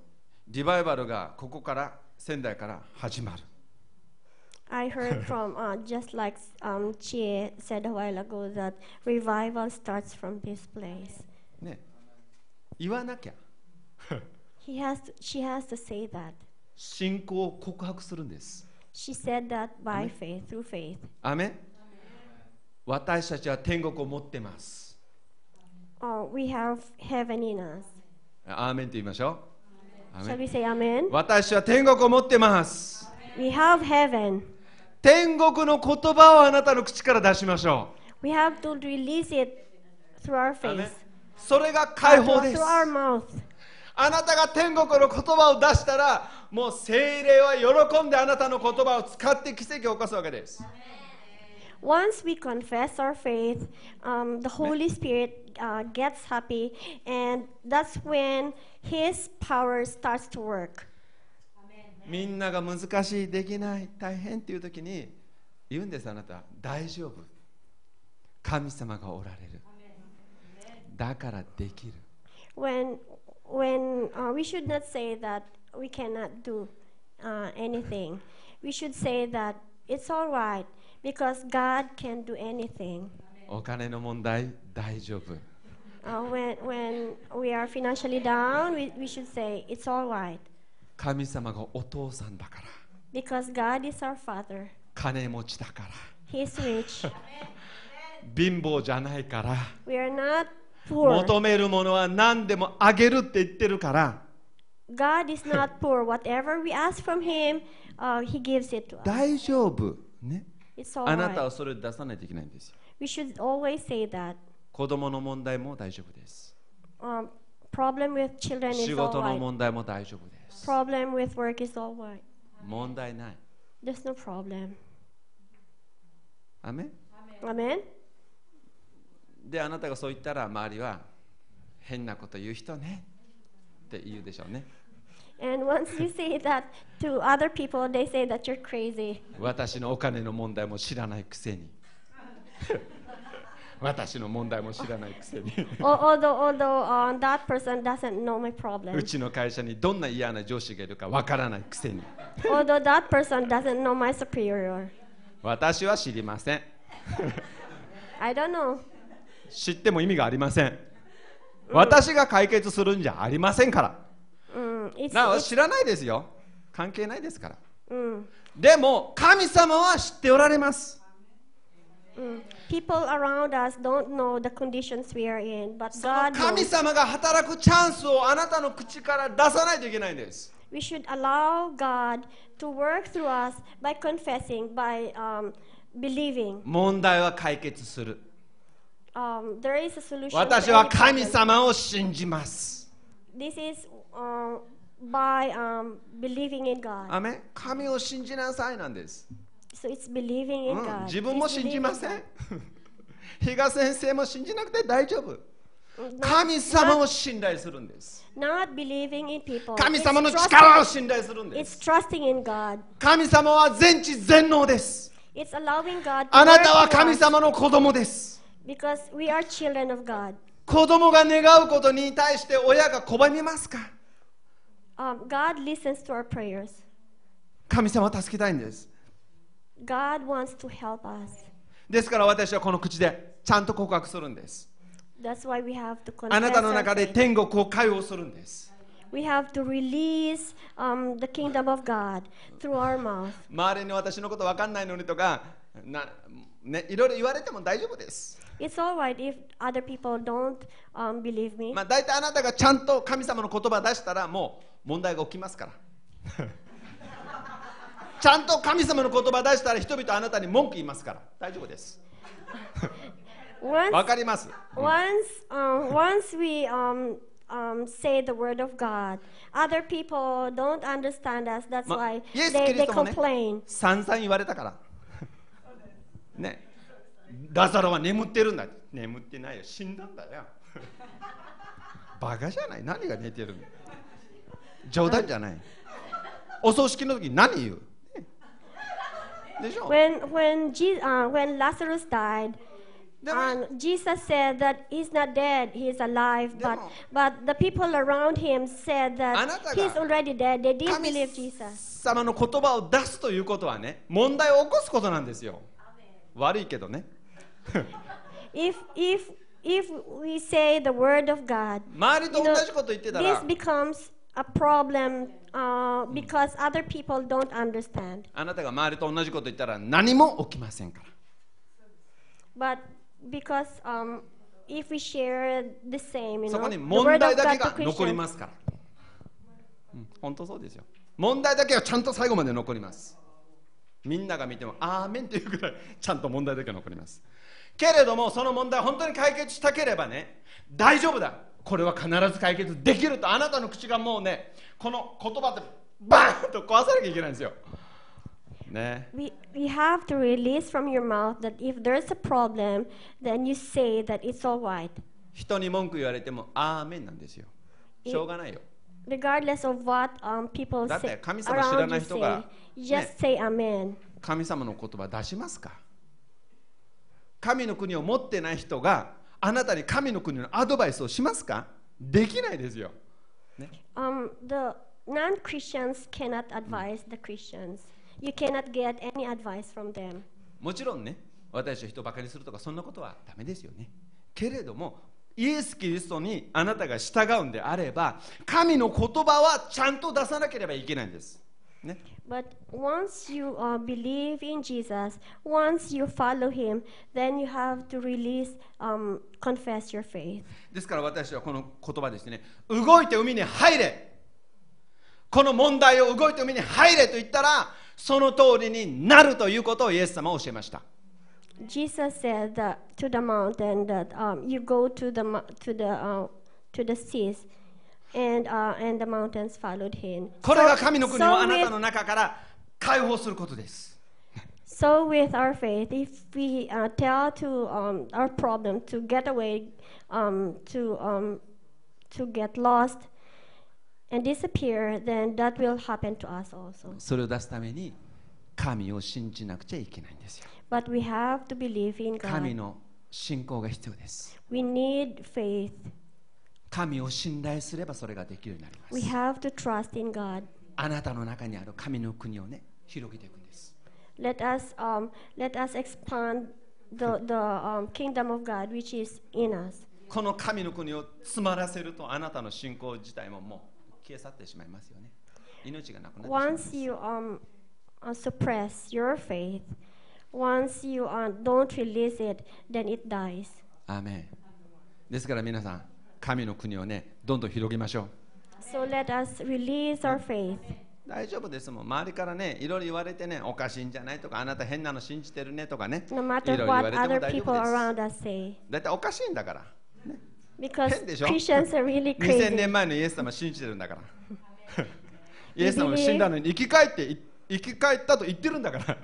リバイバルがここから仙台から始まる I heard from uh, just like um, Chie said a while ago that revival starts from this place. ね言わなきゃ He has to, she has to say that. 信仰を告白するんです She said that by faith, through faith. アメン私たちは天国を持ってます Uh, we have heaven in us. アーメンと言いましょう Shall ン we say amen? 私は天国を持ってます We have heaven. 天国の言葉をあなたの口から出しましょ We have to release it through our face. それが解 Uh, 放で through す our mouth. あなたが天国の言葉を出したらもう精霊は喜んであなたの言葉を使って奇跡を起こすわけです。Once we confess our faith, um, the Holy Spirit uh, gets happy, and that's when His power starts to work. みんなが難しいできない大変っていう時に言うんですあなた。大丈夫。神様がおられる。だからできる。When, when uh, we should not say that we cannot do uh, anything, we should say that it's all right because God can do anything. お金の問題大丈夫 Uh, when, when we are financially down, we, we should say it's all right 神様がお父さんだから because God is our Father. 金持ちだから He's rich. [LAUGHS] 貧乏じゃないから We are not poor. 求めるものは何でもあげるって言ってるから God is not poor. Whatever we ask from Him, uh, He gives it to us. 大丈夫ね It's all あなた right. はそれを出さないといけないんですよ We should always say that. 子供の問題も大丈夫です Um, problem with children 仕 is 事 all の right. 問題も大丈夫です Problem with work is all right. 問題ない There's no problem. アメン Amen. であなたがそう言ったら周りは変なこと言う人ねって言うでしょうね And once you say that to other people, they say that you're crazy. 私のお金の問題も知らないくせに私の問題も知らないくせに Al- although, although uh, that person doesn't know my う problem. ちの会社にどんな嫌な上司がいるかわからないくせに although that person doesn't know my superior. 私は知りません I don't know. 知っても意味がありません。私が解決するんじゃありませんから。うん、知らないですよ。関係ないですから。うん、でも神様は知っておられます。神様が働くチャンスをあなたの口から出さないといけないんです。問題は解決する。Um, there is a solution. to 私は神.様を信じます This is um, by um, believing in God. アメン神を信じなさいなんです、So it's believing う in ん God. 自分も信じません.比嘉先生も信じなくて大丈夫神様を信頼するんです Not believing in people. 神様の力を信頼するんです trusting in God. 神様は全知全能です It's allowing God to あなたは神様の子供です because we are children of God. 子供が願うことに対して親が拒みますか Um, God listens to our prayers. 神様は助けたいんです God wants to help us. ですから私はこの口でちゃんと告白するんです That's why we have to あな confess たの our 中で faith. 天国を解放するんです We have to release um, the kingdom of God through our mouth. 周りに私のこと分かんないのにとかな、ね、いろいろ言われても大丈夫です、It's all right if other people don't um, believe me. まあ、大体あなたがちゃんと神様の言葉出したらもう問題が起きますからちゃんと神様の言葉出したら人々あなたに文句言いますから大丈夫です Once, わかります once, um, once we um, um, say the word of God, other people don't understand us. That's ま why they, they complain. 散々言われたからねラザロは眠ってるんだ眠ってないよ死んだんだよバカじゃない何が寝てるの冗談じゃないお葬式の時に何言うねでしょ When, when, Je- uh, when Lazarus died, um, Jesus said that he's not dead, he's alive. But, but the people around him said あ that he's already dead. They didn't 神 believe Jesus. 様の言葉を出すということはね問題を起こすことなんですよ悪いけどね If, if, if we say the word of God, 周りと同じこと言ってた this ら becomes a problem uh, because other people don't understand. あなたが周りと同じこと言ったら何も起きませんから But because um, if we share the same, you そ know, こに the 問 word 題 of だけ God to が残り Christians, ますから、うん、本当そうですよ問題だけはちゃんと最後まで残りますみんなが見てもアーメンというぐらいちゃんと問題だけは残りますけれどもその問題本当に解決したければね大丈夫だこれは必ず解決できるとあなたの口がもうねこの言葉でバーンと壊さなきゃいけないんですよね we, we have to release from your mouth that if there's a problem, then you say that it's all right. 人に文句言われてもアーメンなんですよしょうがないよ Regardless of what um, people だって say 神様知らない人が say, just ね say amen. 神様の言葉出しますか神の国を持ってない人があなたに神の国のアドバイスをしますか？できないですよ、ね、Um, the non-Christians cannot advise the Christians. You cannot get any advice from them. もちろんね私たちを人ばかりするとかそんなことはダメですよね。けれどもイエス・キリストにあなたが従うんであれば神の言葉はちゃんと出さなければいけないんです、ね、But once you uh, believe in Jesus, once you follow Him, then you have to release, um, confess your faith. ですから私はこの言葉ですね動いて海に入れこの問題を動いて海に入れと言ったらその通りになるということをイエス様は教えました Jesus said that to the mountain that um, you go to the to the uh, to the seas, and uh, and the mountains followed him. これが神の国を so あなた with, の中から解放することです so with our faith, if we uh, tell to um, our problem to get away, um, to um, to get lost and disappear, then that will happen to us also. それを出すために神を信じなくちゃいけないんですよ But we have to believe in 神 God. の信仰が必要です We need faith. 神を信頼すればそれができるようになりま We す have to trust in God. あなたの中にある神の国をね広げていくんです Let us um, let us expand the the um, kingdom of God which is in us. この神の国を詰まらせるとあなたの信仰自体ももう消え去ってしまいますよね命がなくなってしまいます Once you um, uh, suppress your faith, once you uh, don't release it, then it dies. アーメンですから皆さん神の国をねどんどん広げましょう。So let us release our faith. 大丈夫です。もん周りからねいろいろ言われてねおかしいんじゃないとかあなた変なの信じてるねとかね No い matter ろいろ言 what われても other 大丈 people 夫です。around us say. だいたいおかしいんだから。Because 変でしょ？Christians are really 2000 [LAUGHS] crazy. 年前のイエス様信じてるんだから。イエス様が死んだのに生き返ってい生き返ったと言ってるんだから、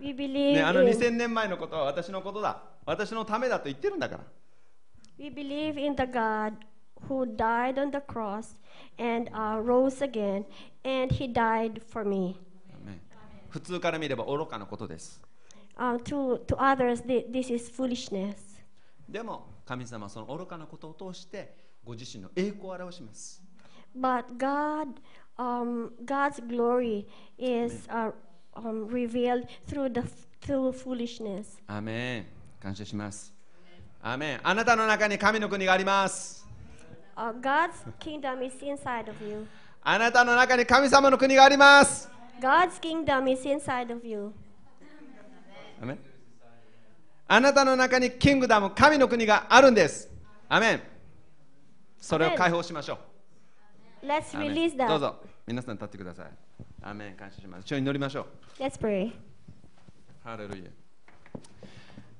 We believe ね、あの in, 2000年前のことは私のことだ。私のためだと言ってるんだから we believe in the God who died on the cross and uh, rose again, and He died for me. ね普通から見れば愚かなことです Uh, to to others, thi- this is foolishness. でも神様はその愚かなことを通してご自身の栄光を表します But God, um, God's glory is uh, um, revealed through the through foolishness. アーメン感謝します アーメンあなたの中に神の国があります。Uh, God's kingdom is inside of you. あなたの中に神様の国があります。God's kingdom is inside of you. アーメンあなたの中にキングダム神の国があるんです。アーメンそれを解放しましょう。Let's release どう that. ぞ。皆さん立ってください。アーメン感謝します。一緒に祈りましょう。Let's pray. ハレルヤ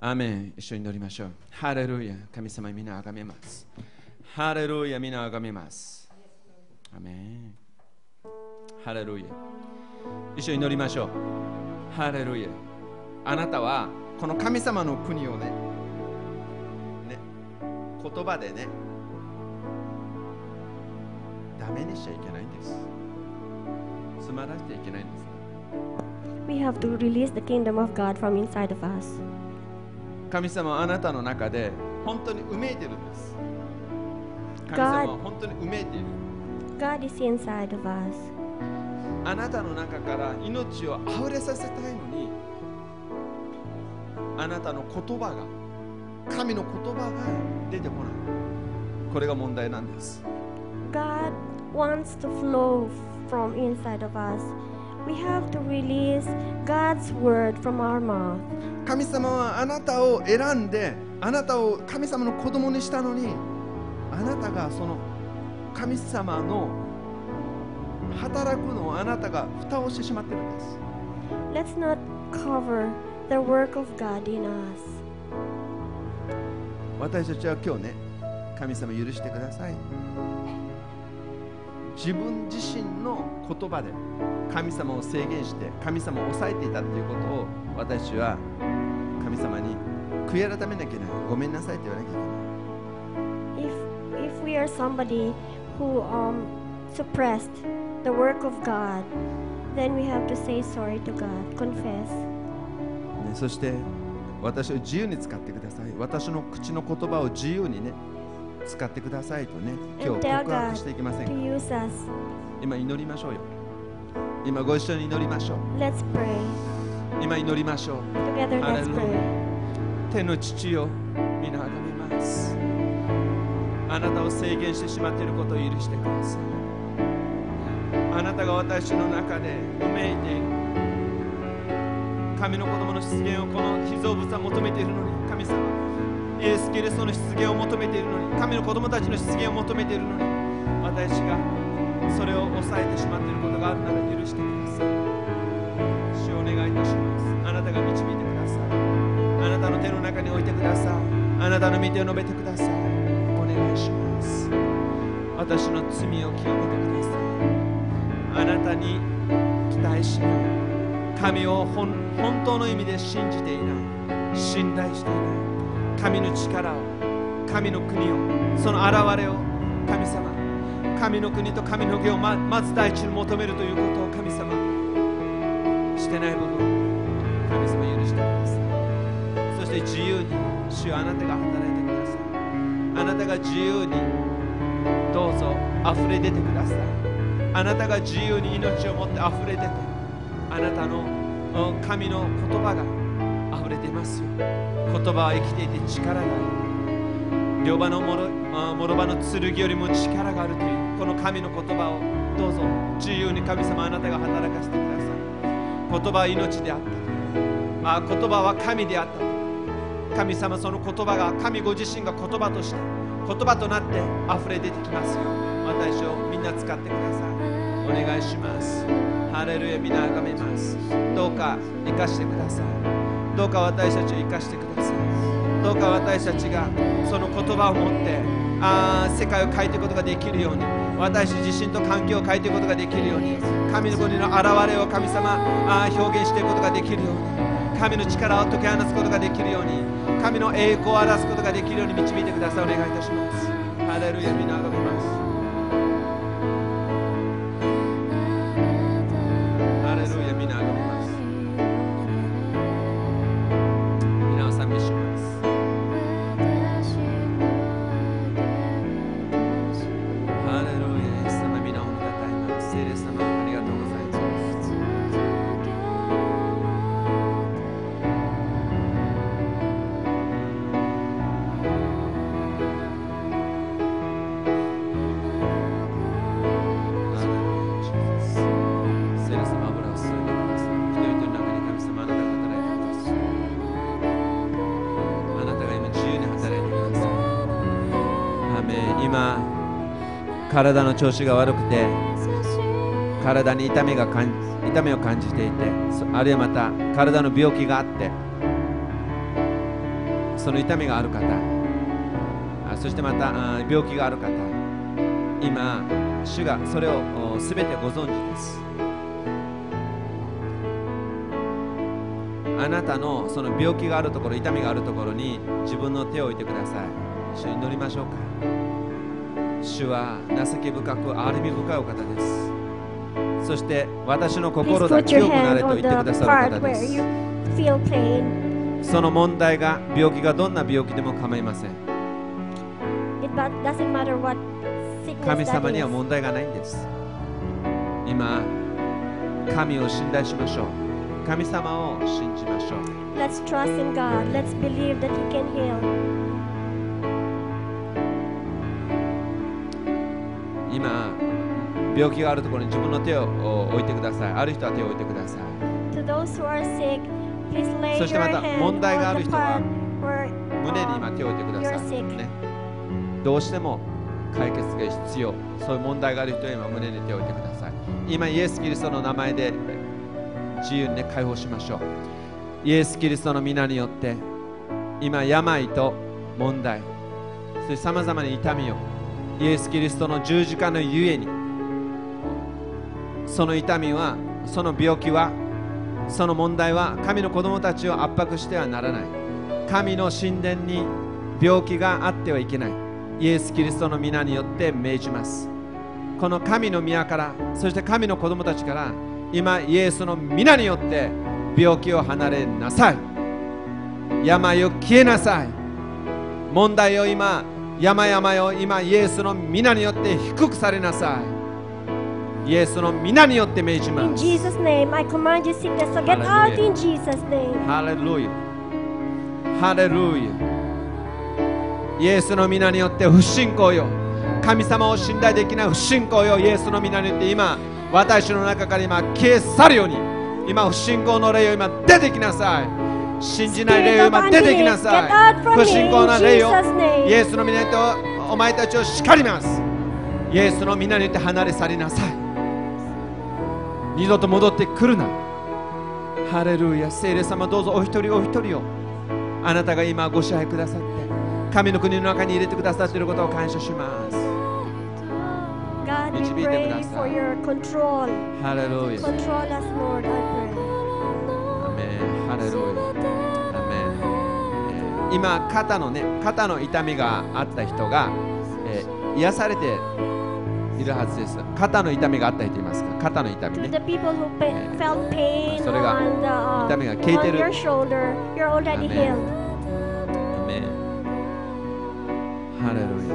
アメン一緒に祈りましょうハレルヤ神様皆あがめますハレルヤ皆あがめますアメンハレルヤ一緒に祈りましょうハレルヤあなたはこの神様の国をねね言葉でねダメにしちゃいけないんですつまらせちゃいけないんです We have to release the kingdom of God from inside of us. 神様はあなたの中で本当にうめいてるんです神様は本当にうめいている God is inside of us. あなたの中から命をあふれさせたいのにあなたの言葉が神の言葉が出てこないこれが問題なんです God wants to flow from inside of us. We have to release God's word from our mouth. 神様はあなたを選んであなたを神様の子供にしたのにあなたがその神様の働くのをあなたが蓋をしてしまってるんです Let's not cover the work of God in us. 私たちは今日ね神様許してください自分自身の言葉で神様を制限して神様を抑えていたということを私は神様に悔い改めなきゃいけないごめんなさいって言わなきゃいけない If if we are somebody who um, suppressed the work of God, then we have to say sorry to God, confess. ね、そして私を自由に使ってください私の口の言葉を自由にね使ってくださいとね今日告白していきませんか.今祈りましょうよ今ご一緒に祈りましょう.今祈りましょう Together, let's Hallelujah. pray. 天の父よ皆あがめますあなたを制限してしまっていることを許してくださいあなたが私の中でうめいて神の子供の出現をこの被造物は求めているのに神様イエス・キリストの出現を求めているのに神の子供たちの出現を求めているのに私がそれを抑えてしまっていることがあるなら許してください。主をお願いいたします。あなたが導いてください。あなたの手の中に置いてください。あなたの御手を述べてください。お願いします。私の罪を清めてください。あなたに期待しない。神を本当の意味で信じていない。信頼していない。神の力を神の国をその現れを神様神の国と神の義をまず第一に求めるということを神様してない部分神様許してください。そして自由に主よあなたが働いてください。あなたが自由にどうぞ溢れ出てください。あなたが自由に命を持って溢れ出てあなたの神の言葉が溢れてますよ言葉は生きていて力がある両刃のもろあ諸刃の剣よりも力があるとい。うこの神の言葉をどうぞ。自由に神様あなたが働かせてください。言葉は命であった。あ言葉は神であった。神様その言葉が神ご自身が言葉として言葉となって溢れ出てきますよ。私をみんな使ってください。お願いします。ハレルヤ皆あがめます。どうか生かしてください。どうか私たちを生かしてください。どうか私たちがその言葉を持ってあ世界を変えていくことができるように私自身と環境を変えていくことができるように神の国の現れを神様あ表現していくことができるように神の力を解き放つことができるように神の栄光を表すことができるように導いてください。お願いいたします。ハレルヤ体の調子が悪くて体に痛みが痛みを感じていてあるいはまた体の病気があってその痛みがある方そしてまた病気がある方今主がそれをすべてご存知です。あなたのその病気があるところ痛みがあるところに自分の手を置いてください。主に祈りましょうか。主は情け深く、あるみ深いお方です。そして私の心が強くなれと言ってくださる方です。その問題が病気がどんな病気でも構いません。神様には問題がないんです。今、神を信頼しましょう。神様を信じましょう。今病気があるところに自分の手を置いてください。ある人は手を置いてください。To those who are sick, please lay そしてまた問題がある the 人は胸に今手を置いてくださ.い、ね、どうしても解決が必要。そういう問題がある人は今胸に手を置いてください。今イエス・キリストの名前で自由にね解放しましょう。イエス・キリストの皆によって今病と問題そしてさまざまな痛みをイエス・キリストの十字架のゆえにその痛みはその病気はその問題は神の子供たちを圧迫してはならない。神の神殿に病気があってはいけない。イエス・キリストの皆によって命じます。この神の宮からそして神の子供たちから今イエスの皆によって病気を離れなさい。病を消えなさい。問題を今山々を今イエスの皆によって低くされなさい。イエスの皆によって命じま In す Jesus' name, I command you sickness to get out Hallelujah. in Jesus' name. ハレルヤハレルヤイエスの皆によって不信仰よ。神様を信頼できない不信仰よ。イエスの皆によって今私の中から今消え去るように今不信仰の霊を今出てきなさい信じない霊を今出てきなさい。不信仰な霊を.イエスの皆によっておお前たちを叱ります。イエスの皆によって離れ去りなさい。二度と戻ってくるな。ハレルヤ。聖霊様どうぞ。お一人お一人を。あなたが今ご支配くださって。神の国の中に入れてくださっていることを感謝します。導いてください for your control. ハレルヤハレルヤアメンえー今肩のね肩の痛みがあった人が、えー癒されているはずです。肩の痛みがあった人いますか？肩の痛みね。The people who pa- felt pain それが uh, 痛みが消えてる。your ハレルヤ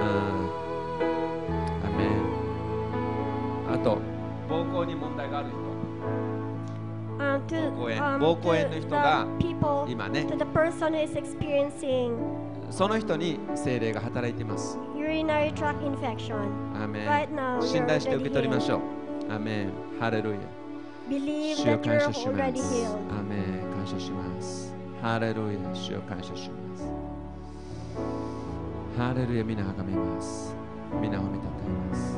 うんアメンあと膀胱に問題がある人。Um, 膀胱炎膀胱炎の人が今ねその人に精霊が働いています。アメ信頼して受け取りましょう。アメハレルヤ主を感謝します。アメ感謝します。ハレルヤ主を感謝します。ハレルヤ皆あがめます。皆褒めたたえます。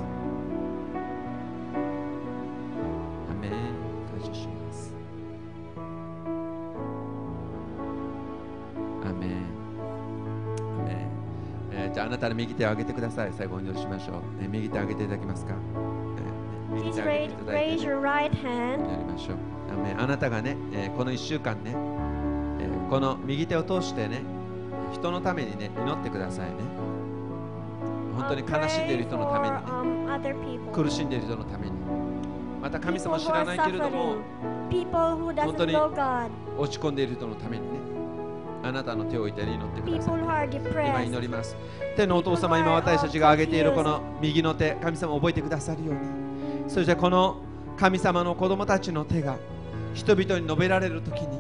たの右手を上げてください。最後お祈りしましょう、えー右手上げていただけますか、えー右手上げ raise, ていただいて、raise ね your right hand. やりましょう。あなたがね、えーこの1週間ね、えーこの右手を通してね人のためにね祈ってくださいね。本当に Uh, 悲しんでいる人のためにね。Um. 苦しんでいる人のために。また神様を知らないけれども本当に.落ち込んでいる人のためにねあなたの手を置いて祈ってくださ People い今.祈ります。天のお父様今私たちが挙げているこの右の手神様覚えてくださるように。それじゃこの神様の子供たちの手が人々に述べられる時に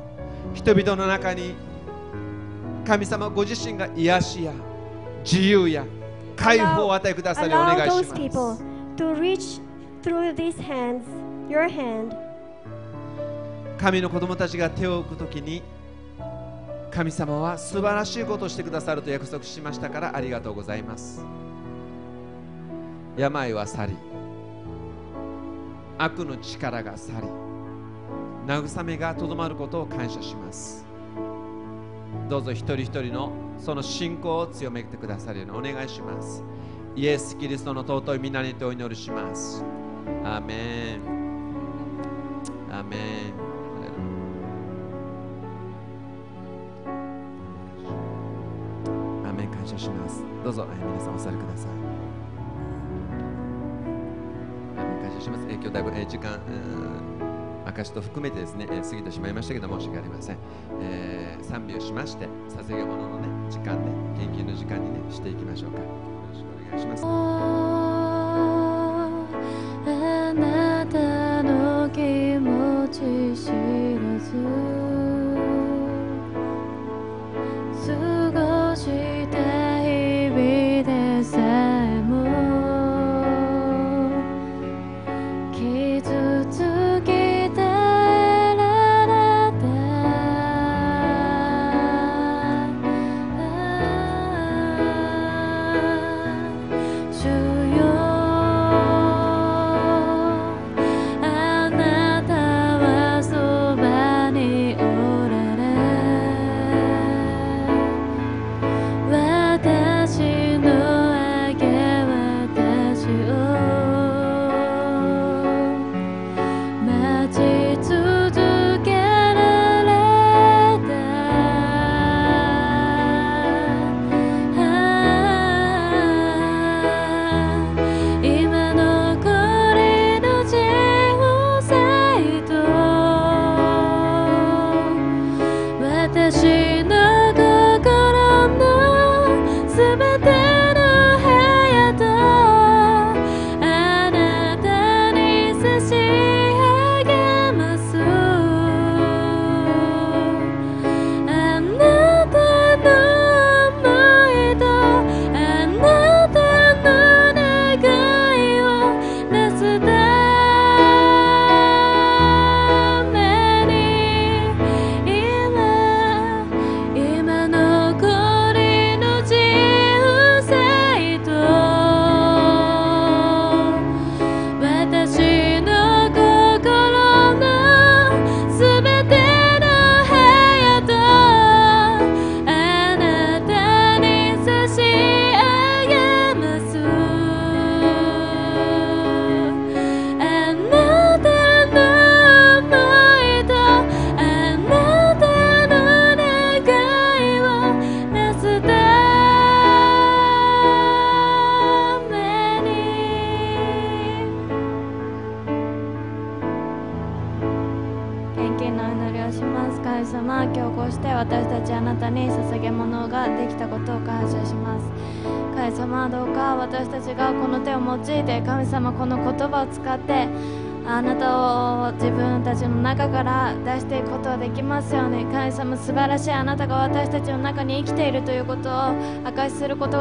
人々の中に神様ご自身が癒しや自由や解放を与えくださりお願いします。to reach through these hands, your hand, 神の子供たちが手を置く時に神様は素晴らしいことをしてくださると約束しましたからありがとうございます。病は去り悪の力が去り慰めがとどまることを感謝します。どうぞ一人一人のその信仰を強めてくださるようにお願いします。イエス・キリストの尊い皆にてお祈りします。アメン。アメン。感謝します。どうぞ、えー皆さんお座りください。感謝します、えー今日だいぶ、えー時間、うん証と含めてですね、えー過ぎてしまいましたけど申し訳ありません、えー賛美をしまして捧げ物のね時間ね献金の時間にねしていきましょうか。よろしくお願いします。あなたの気持ち知らず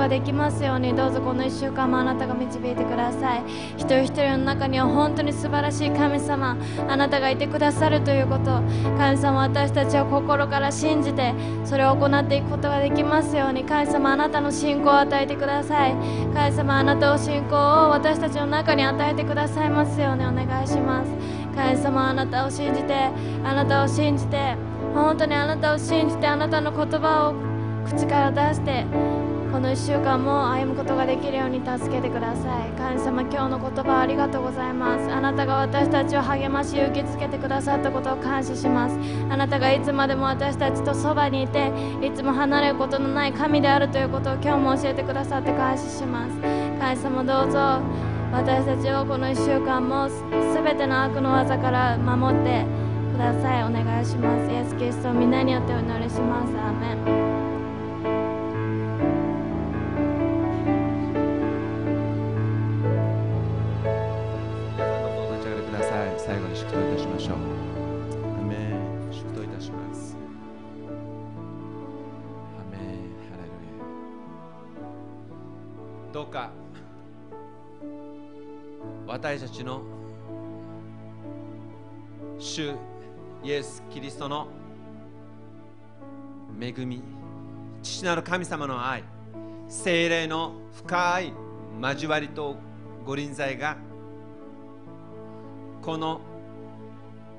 ができますようにどうぞこの1週間もあなたが導いてください。一人一人の中には本当に素晴らしい神様あなたがいてくださるということ。神様私たちは心から信じてそれを行っていくことができますように。神様あなたの信仰を与えてください。神様あなたの信仰を私たちの中に与えてくださいますようにお願いします。神様あなたを信じてあなたを信じて本当にあなたを信じてあなたの言葉を口から出してこの1週間も歩むことができるように助けてください。神様今日の言葉ありがとうございます。あなたが私たちを励まし勇気づけてくださったことを感謝します。あなたがいつまでも私たちとそばにいていつも離れることのない神であるということを今日も教えてくださって感謝します。神様どうぞ。私たちをこの1週間も全ての悪の技から守ってください。お願いします。イエス・キリストを皆によってお祈りします。アーメン。最後に祝祷いたしましょう。アメン祝祷いたします。アメン。ハレルヤ。どうか。私たちの。主イエス・キリストの。恵み。父なる神様の愛。精霊の深い交わりとご臨在がこの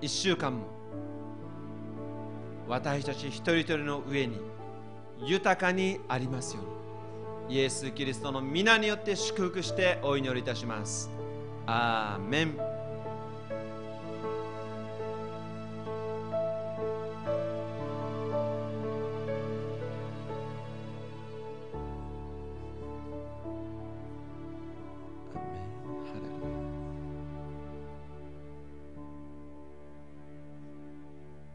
1週間も私たち一人一人の上に豊かにありますようにイエス・キリストの皆によって祝福してお祈りいたします。アーメン。